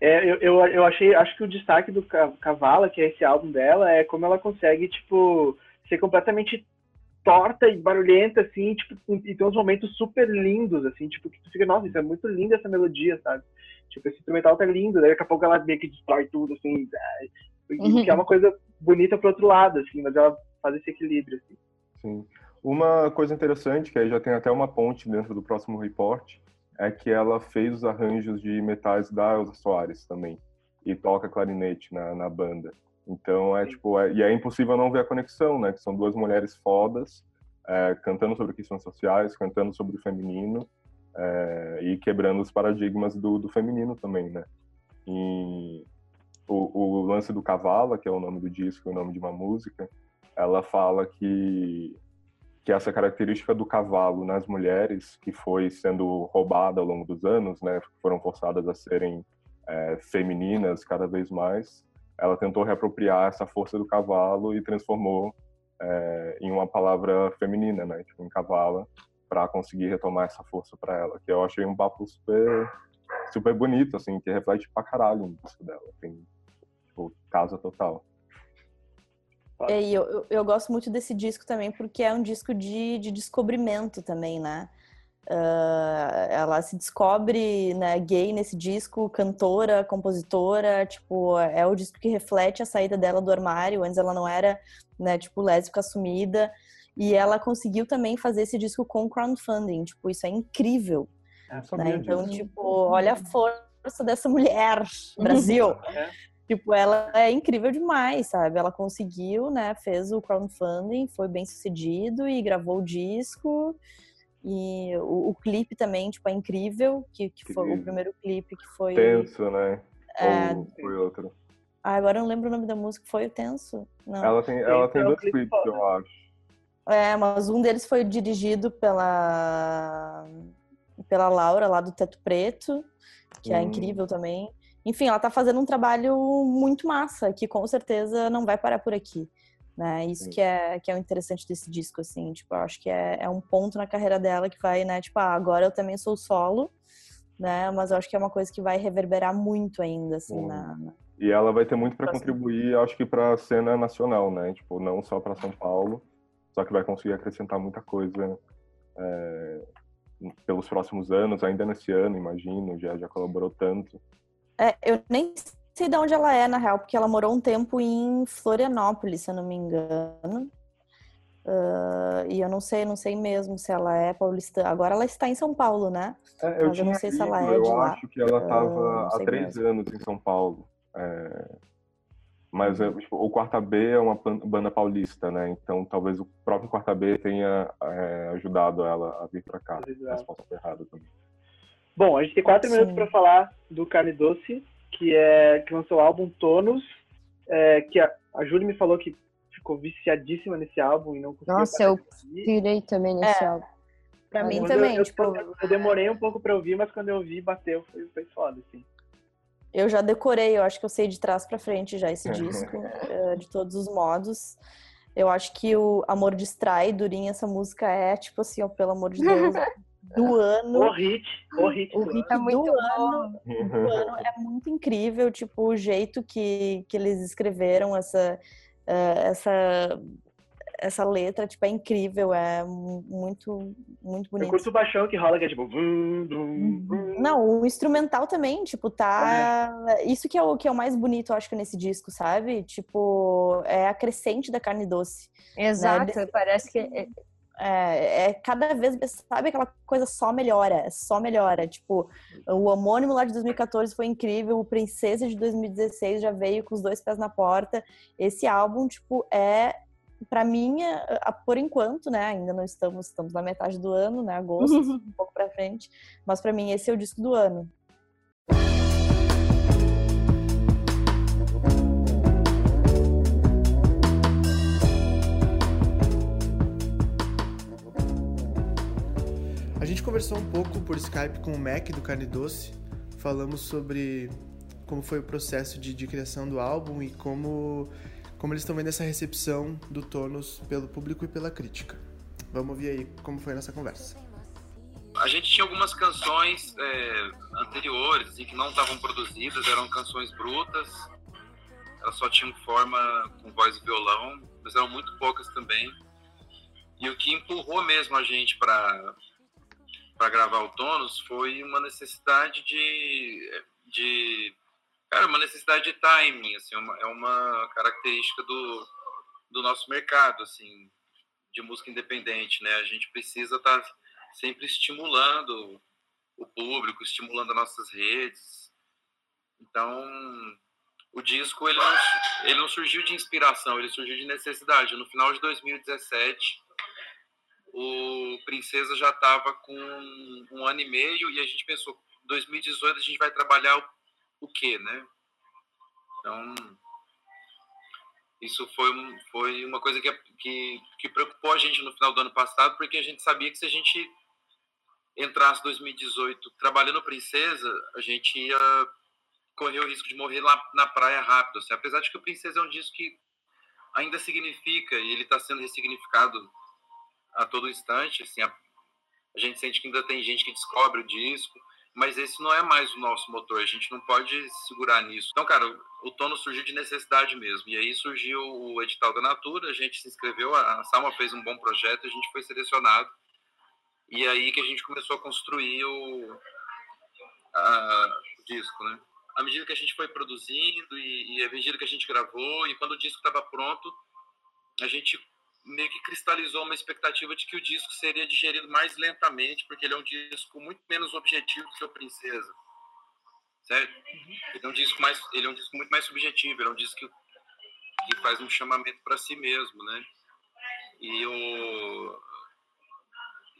É, eu, eu, eu achei, acho que o destaque do Ca- Cavala, que é esse álbum dela, é como ela consegue, tipo, ser completamente torta e barulhenta, assim, tipo, e tem uns momentos super lindos, assim, tipo, que tu fica, nossa, isso é muito linda essa melodia, sabe? Tipo, esse instrumental tá lindo, daí daqui a pouco ela meio que destrói tudo, assim, e- Uhum. que é uma coisa bonita pro outro lado, assim, mas ela faz esse equilíbrio, assim. Sim. Uma coisa interessante, que aí já tem até uma ponte dentro do próximo report, é que ela fez os arranjos de metais da Elza Soares também. E toca clarinete na, na banda. Então é tipo, é- e é impossível não ver a conexão, né? Que são duas mulheres fodas, é, cantando sobre questões sociais, cantando sobre o feminino, é, e quebrando os paradigmas do, do feminino também, né? E o, o lance do Cavala, que é o nome do disco, o nome de uma música, ela fala que que essa característica do cavalo nas mulheres, que foi sendo roubada ao longo dos anos, né, foram forçadas a serem é, femininas cada vez mais, ela tentou reapropriar essa força do cavalo e transformou é, em uma palavra feminina, né? Tipo, em cavala, para conseguir retomar essa força para ela. Que eu achei um papo super, super bonito, assim, que reflete pra caralho o disco dela. Tem, tipo, casa total. É, e eu, eu, eu gosto muito desse disco também porque é um disco de, de descobrimento também, né? Uh, ela se descobre né, gay nesse disco, cantora, compositora, tipo, é o disco que reflete a saída dela do armário. Antes ela não era, né, tipo, lésbica assumida. E ela conseguiu também fazer esse disco com crowdfunding. Tipo, isso é incrível. Né? Então, tipo, olha a força dessa mulher, Brasil. é. Tipo, ela é incrível demais, sabe? Ela conseguiu, né? Fez o crowdfunding, foi bem sucedido e gravou o disco. E o, o clipe também, tipo, é incrível, que, que foi o primeiro clipe que foi... Tenso, né? É... Ou foi outro? Ah, agora eu não lembro o nome da música. Foi o Tenso? Não. Ela tem, ela tem dois clipes, eu acho. É, mas um deles foi dirigido pela pela Laura lá do Teto Preto, que é hum. é incrível também. Enfim, ela tá fazendo um trabalho muito massa, que com certeza não vai parar por aqui. Né? Isso que é, que é o interessante desse disco, assim, tipo, eu acho que é, é um ponto na carreira dela que vai, né, tipo, ah, agora eu também sou solo, né, mas eu acho que é uma coisa que vai reverberar muito ainda, assim, na, na... E ela vai ter muito para contribuir, acho que para a cena nacional, né, tipo, não só para São Paulo, só que vai conseguir acrescentar muita coisa é, pelos próximos anos, ainda nesse ano, imagino, já, já colaborou tanto. É, eu nem sei de onde ela é, na real, porque ela morou um tempo em Florianópolis, se eu não me engano. Uh, e eu não sei, não sei mesmo se ela é paulista. Agora ela está em São Paulo, né? É, eu, Mas eu não sei lido, se ela é eu de lá. acho que ela estava uh, há três mesmo. anos em São Paulo. É... Mas tipo, o Quarta B é uma banda paulista, né? Então talvez o próprio Quarta B tenha é, ajudado ela a vir para cá. Mas posso errado também. Bom, a gente tem quatro Sim. minutos para falar do Carne Doce, que é que lançou o álbum Tonos, é, que a, a Júlia me falou que ficou viciadíssima nesse álbum e não conseguiu Nossa, eu pirei também nesse é. álbum. Pra mim também, eu, tipo... Eu, eu, demorei um pouco pra ouvir, mas quando eu vi, bateu, foi, foi foda, assim. Eu já decorei, eu acho que eu sei de trás para frente já esse disco, uh, de todos os modos. Eu acho que o Amor Distrai, Durinha, essa música é, tipo assim, ó, pelo amor de Deus, do ano. O hit, o hit, o hit do, do ano, do ano é muito incrível, tipo, o jeito que, que eles escreveram essa, uh, essa, essa letra, tipo, é incrível, é muito, muito bonito. Eu curto o baixão que rola, que é tipo... Vum. Não, o instrumental também, tipo, tá... Isso que é, o, que é o mais bonito, eu acho, nesse disco, sabe? Tipo, é a crescente da carne doce. Né? Exato, né? parece que é, é, cada vez, sabe aquela coisa só melhora, só melhora. Tipo, o homônimo lá de 2014 foi incrível, o Princesa de 2016 já veio com os dois pés na porta. Esse álbum, tipo, é para mim, é, por enquanto, né, ainda não estamos, estamos na metade do ano, né, agosto, um pouco para frente, mas para mim esse é o disco do ano. Gente conversou um pouco por Skype com o Mac do Carne Doce. Falamos sobre como foi o processo de, de criação do álbum e como, como eles estão vendo essa recepção do Tonos pelo público e pela crítica. Vamos ouvir aí como foi a nossa conversa. A gente tinha algumas canções é, anteriores assim, que não estavam produzidas, eram canções brutas, elas só tinham forma com voz e violão, mas eram muito poucas também. E o que empurrou mesmo a gente para para gravar o Tônus foi uma necessidade de, de cara, uma necessidade de timing, assim, uma, é uma característica do, do nosso mercado, assim, de música independente, né? A gente precisa estar tá sempre estimulando o público, estimulando as nossas redes. Então, o disco ele não, ele não surgiu de inspiração, ele surgiu de necessidade. No final de 2017, o Princesa já estava com um ano e meio e a gente pensou, 2018 a gente vai trabalhar o, o quê, né? Então, isso foi, foi uma coisa que, que, que preocupou a gente no final do ano passado, porque a gente sabia que se a gente entrasse 2018 trabalhando Princesa, a gente ia correr o risco de morrer lá na praia rápido. Assim. Apesar de que o Princesa é um disco que ainda significa, e ele está sendo ressignificado a todo instante. Assim, a, a, gente sente que ainda tem gente que descobre o disco, mas esse não é mais o nosso motor, a gente não pode segurar nisso. Então, cara, o, Tono surgiu de necessidade mesmo, e aí surgiu o edital da Natura, a gente se inscreveu, a Salma fez um bom projeto, a gente foi selecionado, e aí que a gente começou a construir o, a, o disco, né? à medida que a gente foi produzindo e, e à medida que a gente gravou e quando o disco estava pronto, a gente meio que cristalizou uma expectativa de que o disco seria digerido mais lentamente, porque ele é um disco muito menos objetivo que o Princesa. Certo? Uhum. Ele é um disco mais, ele é um disco muito mais subjetivo, ele é um disco que, que faz um chamamento para si mesmo, né? E o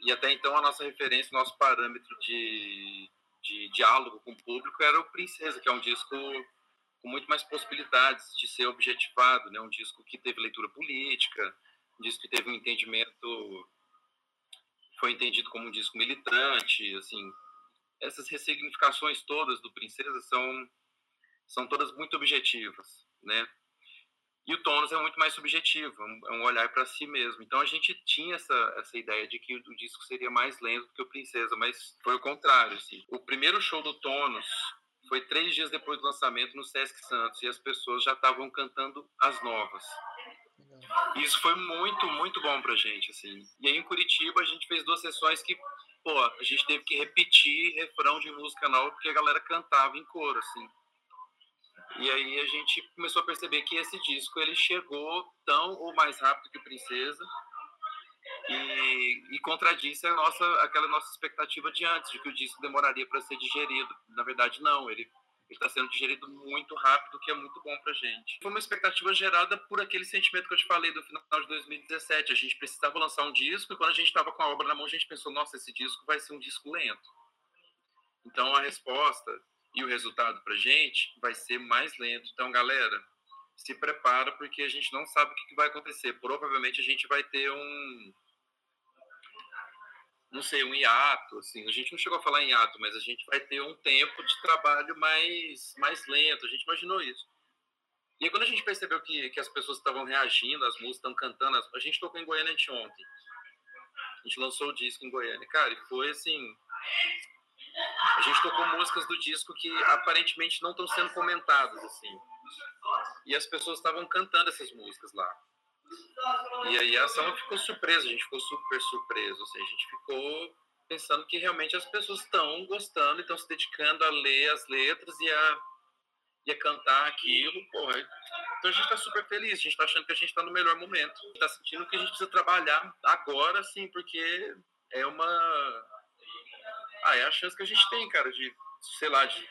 e até então a nossa referência, o nosso parâmetro de de diálogo com o público era o Princesa, que é um disco com muito mais possibilidades de ser objetivado, né? Um disco que teve leitura política, um disco que teve um entendimento foi entendido como um disco militante, assim, essas ressignificações todas do Princesa são são todas muito objetivas, né? E o Tônus é muito mais subjetivo, é um é olhar para si mesmo. Então a gente tinha essa, essa ideia de que o disco seria mais lento do que o Princesa, mas foi o contrário. Assim. O primeiro show do Tônus foi três dias depois do lançamento no Sesc Santos e as pessoas já estavam cantando as novas. E isso foi muito, muito bom pra gente, assim. E aí em Curitiba a gente fez duas sessões que, pô, a gente teve que repetir refrão de música nova porque a galera cantava em coro, assim. E aí a gente começou a perceber que esse disco ele chegou tão ou mais rápido que Princesa e, e contradisse a nossa, aquela nossa expectativa de antes, de que o disco demoraria para ser digerido. Na verdade, não, ele está sendo digerido muito rápido, o que é muito bom para gente. Foi uma expectativa gerada por aquele sentimento que eu te falei do final de 2017. A gente precisava lançar um disco e quando a gente estava com a obra na mão, a gente pensou: nossa, esse disco vai ser um disco lento. Então a resposta e o resultado para gente vai ser mais lento. Então, galera, se prepara porque a gente não sabe o que vai acontecer. Provavelmente a gente vai ter um, não sei, um hiato, assim. A gente não chegou a falar em hiato, mas a gente vai ter um tempo de trabalho mais, mais lento. A gente imaginou isso. E quando a gente percebeu que, que as pessoas estavam reagindo, as músicas estão cantando, a gente tocou em Goiânia ontem. A gente lançou o disco em Goiânia. Cara, e foi assim, a gente tocou músicas do disco que aparentemente não estão sendo comentadas, assim. E as pessoas estavam cantando essas músicas lá. E aí a ação ficou surpresa, a gente ficou super surpreso, assim, a gente ficou pensando que realmente as pessoas estão gostando e estão se dedicando a ler as letras e a, e a cantar aquilo, porra. Então a gente está super feliz, a gente está achando que a gente está no melhor momento. Está sentindo que a gente precisa trabalhar agora, sim, porque é uma ah, é a chance que a gente tem, cara, de, sei lá, de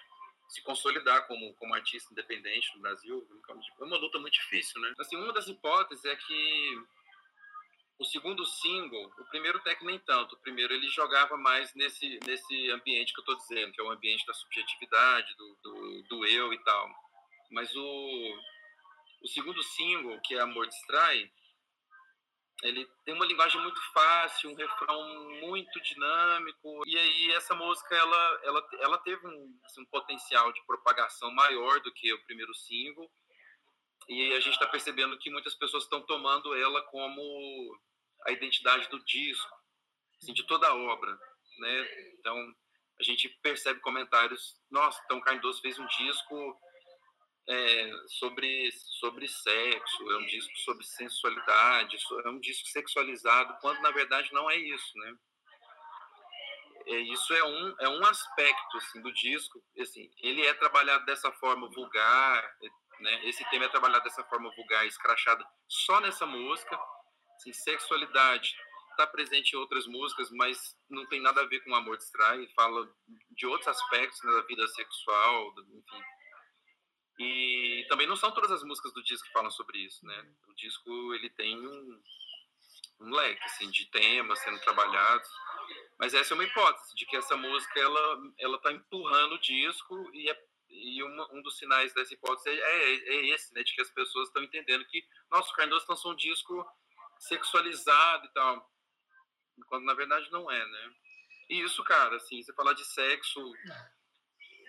se consolidar como, como artista independente no Brasil. É uma luta muito difícil, né? Assim, uma das hipóteses é que o segundo single, o primeiro até que nem tanto, o primeiro ele jogava mais nesse, nesse ambiente que eu tô dizendo, que é o ambiente da subjetividade, do, do, do eu e tal. Mas o, o segundo single, que é Amor Distrai, ele tem uma linguagem muito fácil, um refrão muito dinâmico. E aí essa música ela ela, ela teve um, assim, um potencial de propagação maior do que o primeiro single. E a gente está percebendo que muitas pessoas estão tomando ela como a identidade do disco, assim, de toda a obra, né? Então a gente percebe comentários, nossa, então Cardoso fez um disco é, sobre, sobre sexo, é um disco sobre sensualidade, é um disco sexualizado, quando na verdade não é isso, né? É, isso é um, é um aspecto assim, do disco, assim, ele é trabalhado dessa forma vulgar, né? esse tema é trabalhado dessa forma vulgar, escrachada, só nessa música, assim, sexualidade está presente em outras músicas, mas não tem nada a ver com o amor distrai, fala de outros aspectos né, da vida sexual, enfim, e também não são todas as músicas do disco que falam sobre isso, né? O disco ele tem um, um leque assim de temas sendo trabalhados, mas essa é uma hipótese de que essa música ela ela está empurrando o disco e é, e uma, um dos sinais dessa hipótese é, é, é, esse, né? De que as pessoas estão entendendo que nosso Cardoso lançou um disco sexualizado e tal, quando na verdade não é, né? E isso, cara, assim, você falar de sexo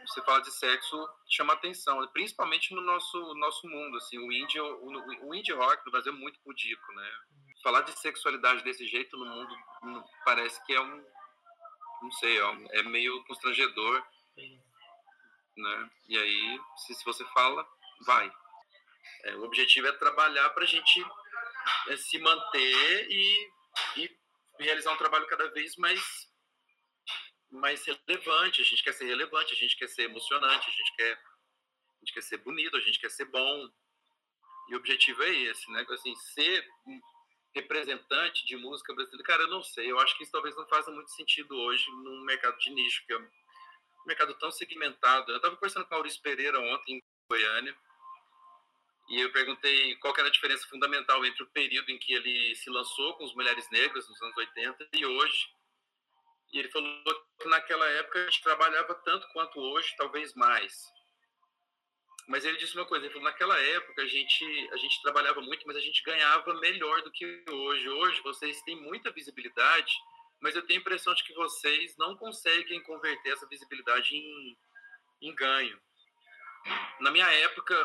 você fala de sexo chama atenção, principalmente no nosso nosso mundo, assim, o indie, o, o indie rock no Brasil é muito pudico, né? Falar de sexualidade desse jeito no mundo hum, parece que é um, não sei, é um- é meio constrangedor, né? E aí, se, se você fala, vai. É, o objetivo é trabalhar para a gente é, se manter e, e realizar um trabalho cada vez mais mais relevante. A gente quer ser relevante, a gente quer ser emocionante, a gente quer a gente quer ser bonito, a gente quer ser bom. E o objetivo é esse, né? Assim, ser representante de música brasileira, cara, eu não sei. Eu acho que isso talvez não faça muito sentido hoje num mercado de nicho, que é um mercado tão segmentado. Eu estava conversando com Maurício Pereira ontem em Goiânia. E eu perguntei qual era a diferença fundamental entre o período em que ele se lançou com as Mulheres Negras, nos anos 80, e hoje. E ele falou que naquela época a gente trabalhava tanto quanto hoje, talvez mais. Mas ele disse uma coisa, ele falou, naquela época a gente, a gente trabalhava muito, mas a gente ganhava melhor do que hoje. Hoje vocês têm muita visibilidade, mas eu tenho a impressão de que vocês não conseguem converter essa visibilidade em, em ganho. Na minha época,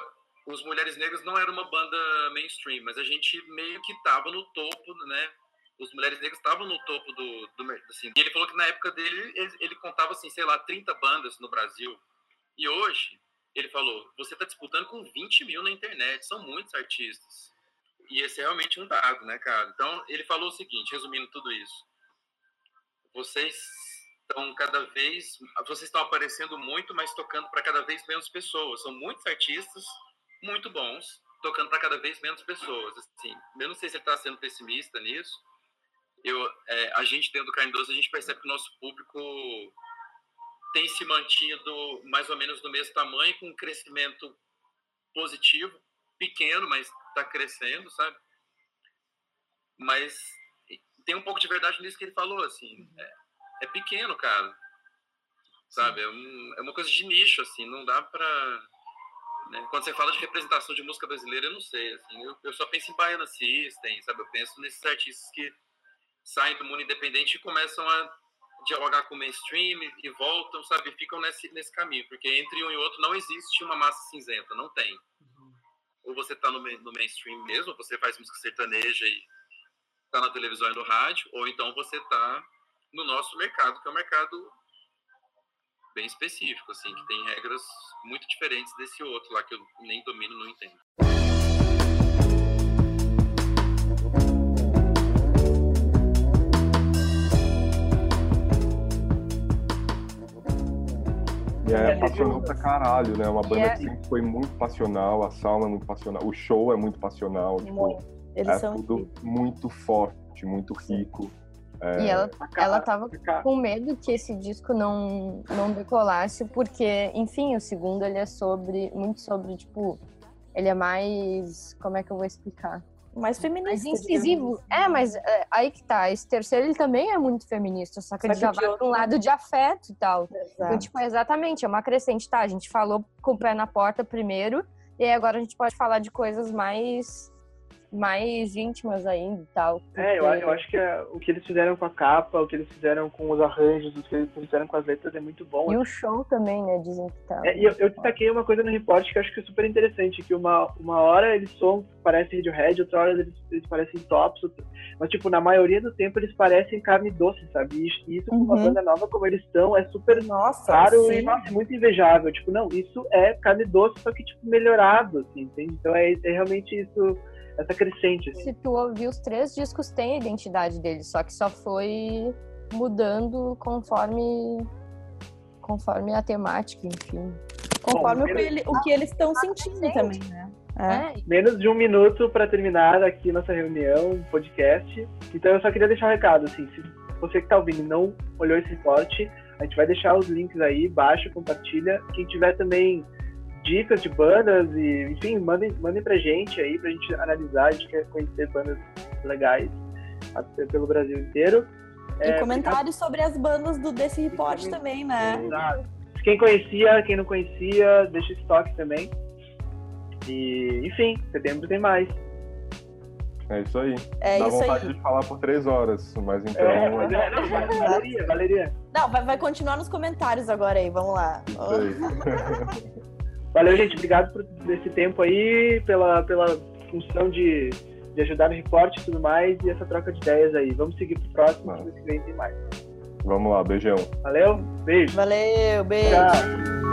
os Mulheres Negras não era uma banda mainstream, mas a gente meio que estava no topo, né? Os Mulheres Negras estavam no topo do, do assim. E ele falou que na época dele ele, ele contava assim, sei lá, 30 bandas no Brasil. E hoje ele falou, você está disputando com 20 mil na internet, são muitos artistas. E esse é realmente um dado, né, cara? Então ele falou o seguinte, resumindo tudo isso: vocês estão cada vez, vocês estão aparecendo muito, mas tocando para cada vez menos pessoas. São muitos artistas muito bons, tocando para cada vez menos pessoas. Assim, eu não sei se ele está sendo pessimista nisso. Eu, é, a gente dentro do Carne Doce, a gente percebe que o nosso público tem se mantido mais ou menos do mesmo tamanho, com um crescimento positivo, pequeno, mas está crescendo, sabe? Mas tem um pouco de verdade nisso que ele falou, assim, é, é pequeno, cara, sabe? É, um- é uma coisa de nicho, assim, não dá pra... né? Quando você fala de representação de música brasileira, eu não sei, assim, eu, eu só penso em Baiana System, sabe? Eu penso nesses artistas que saem do mundo independente e começam a dialogar com o mainstream e- voltam, sabe? Ficam nesse, nesse caminho, porque entre um e outro não existe uma massa cinzenta, não tem. Ou você tá no, no mainstream mesmo, ou você faz música sertaneja e tá na televisão e no rádio, ou então você tá no nosso mercado, que é um mercado bem específico, assim, que tem regras muito diferentes desse outro lá, que eu nem domino, não entendo. E é É, passional pra caralho, né? Uma banda é- que sempre foi muito passional, a Salma é muito passional, o show é muito passional, tipo, Muito. Eles é são tudo muito forte, muito rico. É, E ela, ela tava com medo que esse disco não, não decolasse, porque, enfim, o segundo ele é sobre, muito sobre, tipo, ele é mais, como é que eu vou explicar? Mais Mais feministas. incisivo. É, mas é, aí que tá, esse terceiro ele também é muito feminista, só que Só ele já vai pra um lado de afeto e tal. Então, Exato. tipo, é exatamente, é uma crescente, tá? A gente falou com o pé na porta primeiro, e aí agora a gente pode falar de coisas mais mais íntimas ainda e tal. É, eu, porque- eu acho que é, o que eles fizeram com a capa, o que eles fizeram com os arranjos, o que eles fizeram com as letras é muito bom. E o show também, né? Dizem que tá. É, e eu, eu destaquei uma coisa no report que eu acho que é super interessante, que uma, uma hora eles são, parecem Radiohead, outra hora eles, eles parecem Tops, mas tipo, na maioria do tempo eles parecem carne doce, sabe? E isso- com uma Uhum. banda nova como eles estão é super Nossa, raro sim. e nossa, muito invejável. Tipo, não, isso é carne doce, só que tipo, melhorado, assim, entende? Então é, é realmente isso, essa crescente, assim. Se tu ouvir os três discos, tem a identidade deles, só que só foi mudando conforme conforme a temática, enfim. Conforme Bom, o, que ele- o que eles estão sentindo também, né? É. É, Menos de um minuto para terminar aqui nossa reunião, podcast. Então eu só queria deixar um recado, assim, se você que tá ouvindo e não olhou esse reporte, a gente vai deixar os links aí, baixa, compartilha. Quem tiver também dicas de bandas e, enfim, mandem, mandem pra gente aí, pra gente analisar, a gente quer conhecer bandas legais até pelo Brasil inteiro. E É, comentários sobre as bandas do desse report também- também, né? Exato. Quem conhecia, quem não conhecia, deixa esse toque também. E, enfim, setembro tem mais. É isso aí. É Dá isso vontade aí. de falar por três horas, mas então. É, mas é, não, valeria, valeria. Não, vai, vai continuar nos comentários agora aí, vamos lá. Isso aí. Valeu, gente. Obrigado por esse tempo aí, pela, pela função de, de ajudar no reporte e tudo mais, e essa troca de ideias aí. Vamos seguir pro próximo, que vem tem mais. Vamos lá, beijão. Valeu, beijo. Valeu, beijo. Tchau.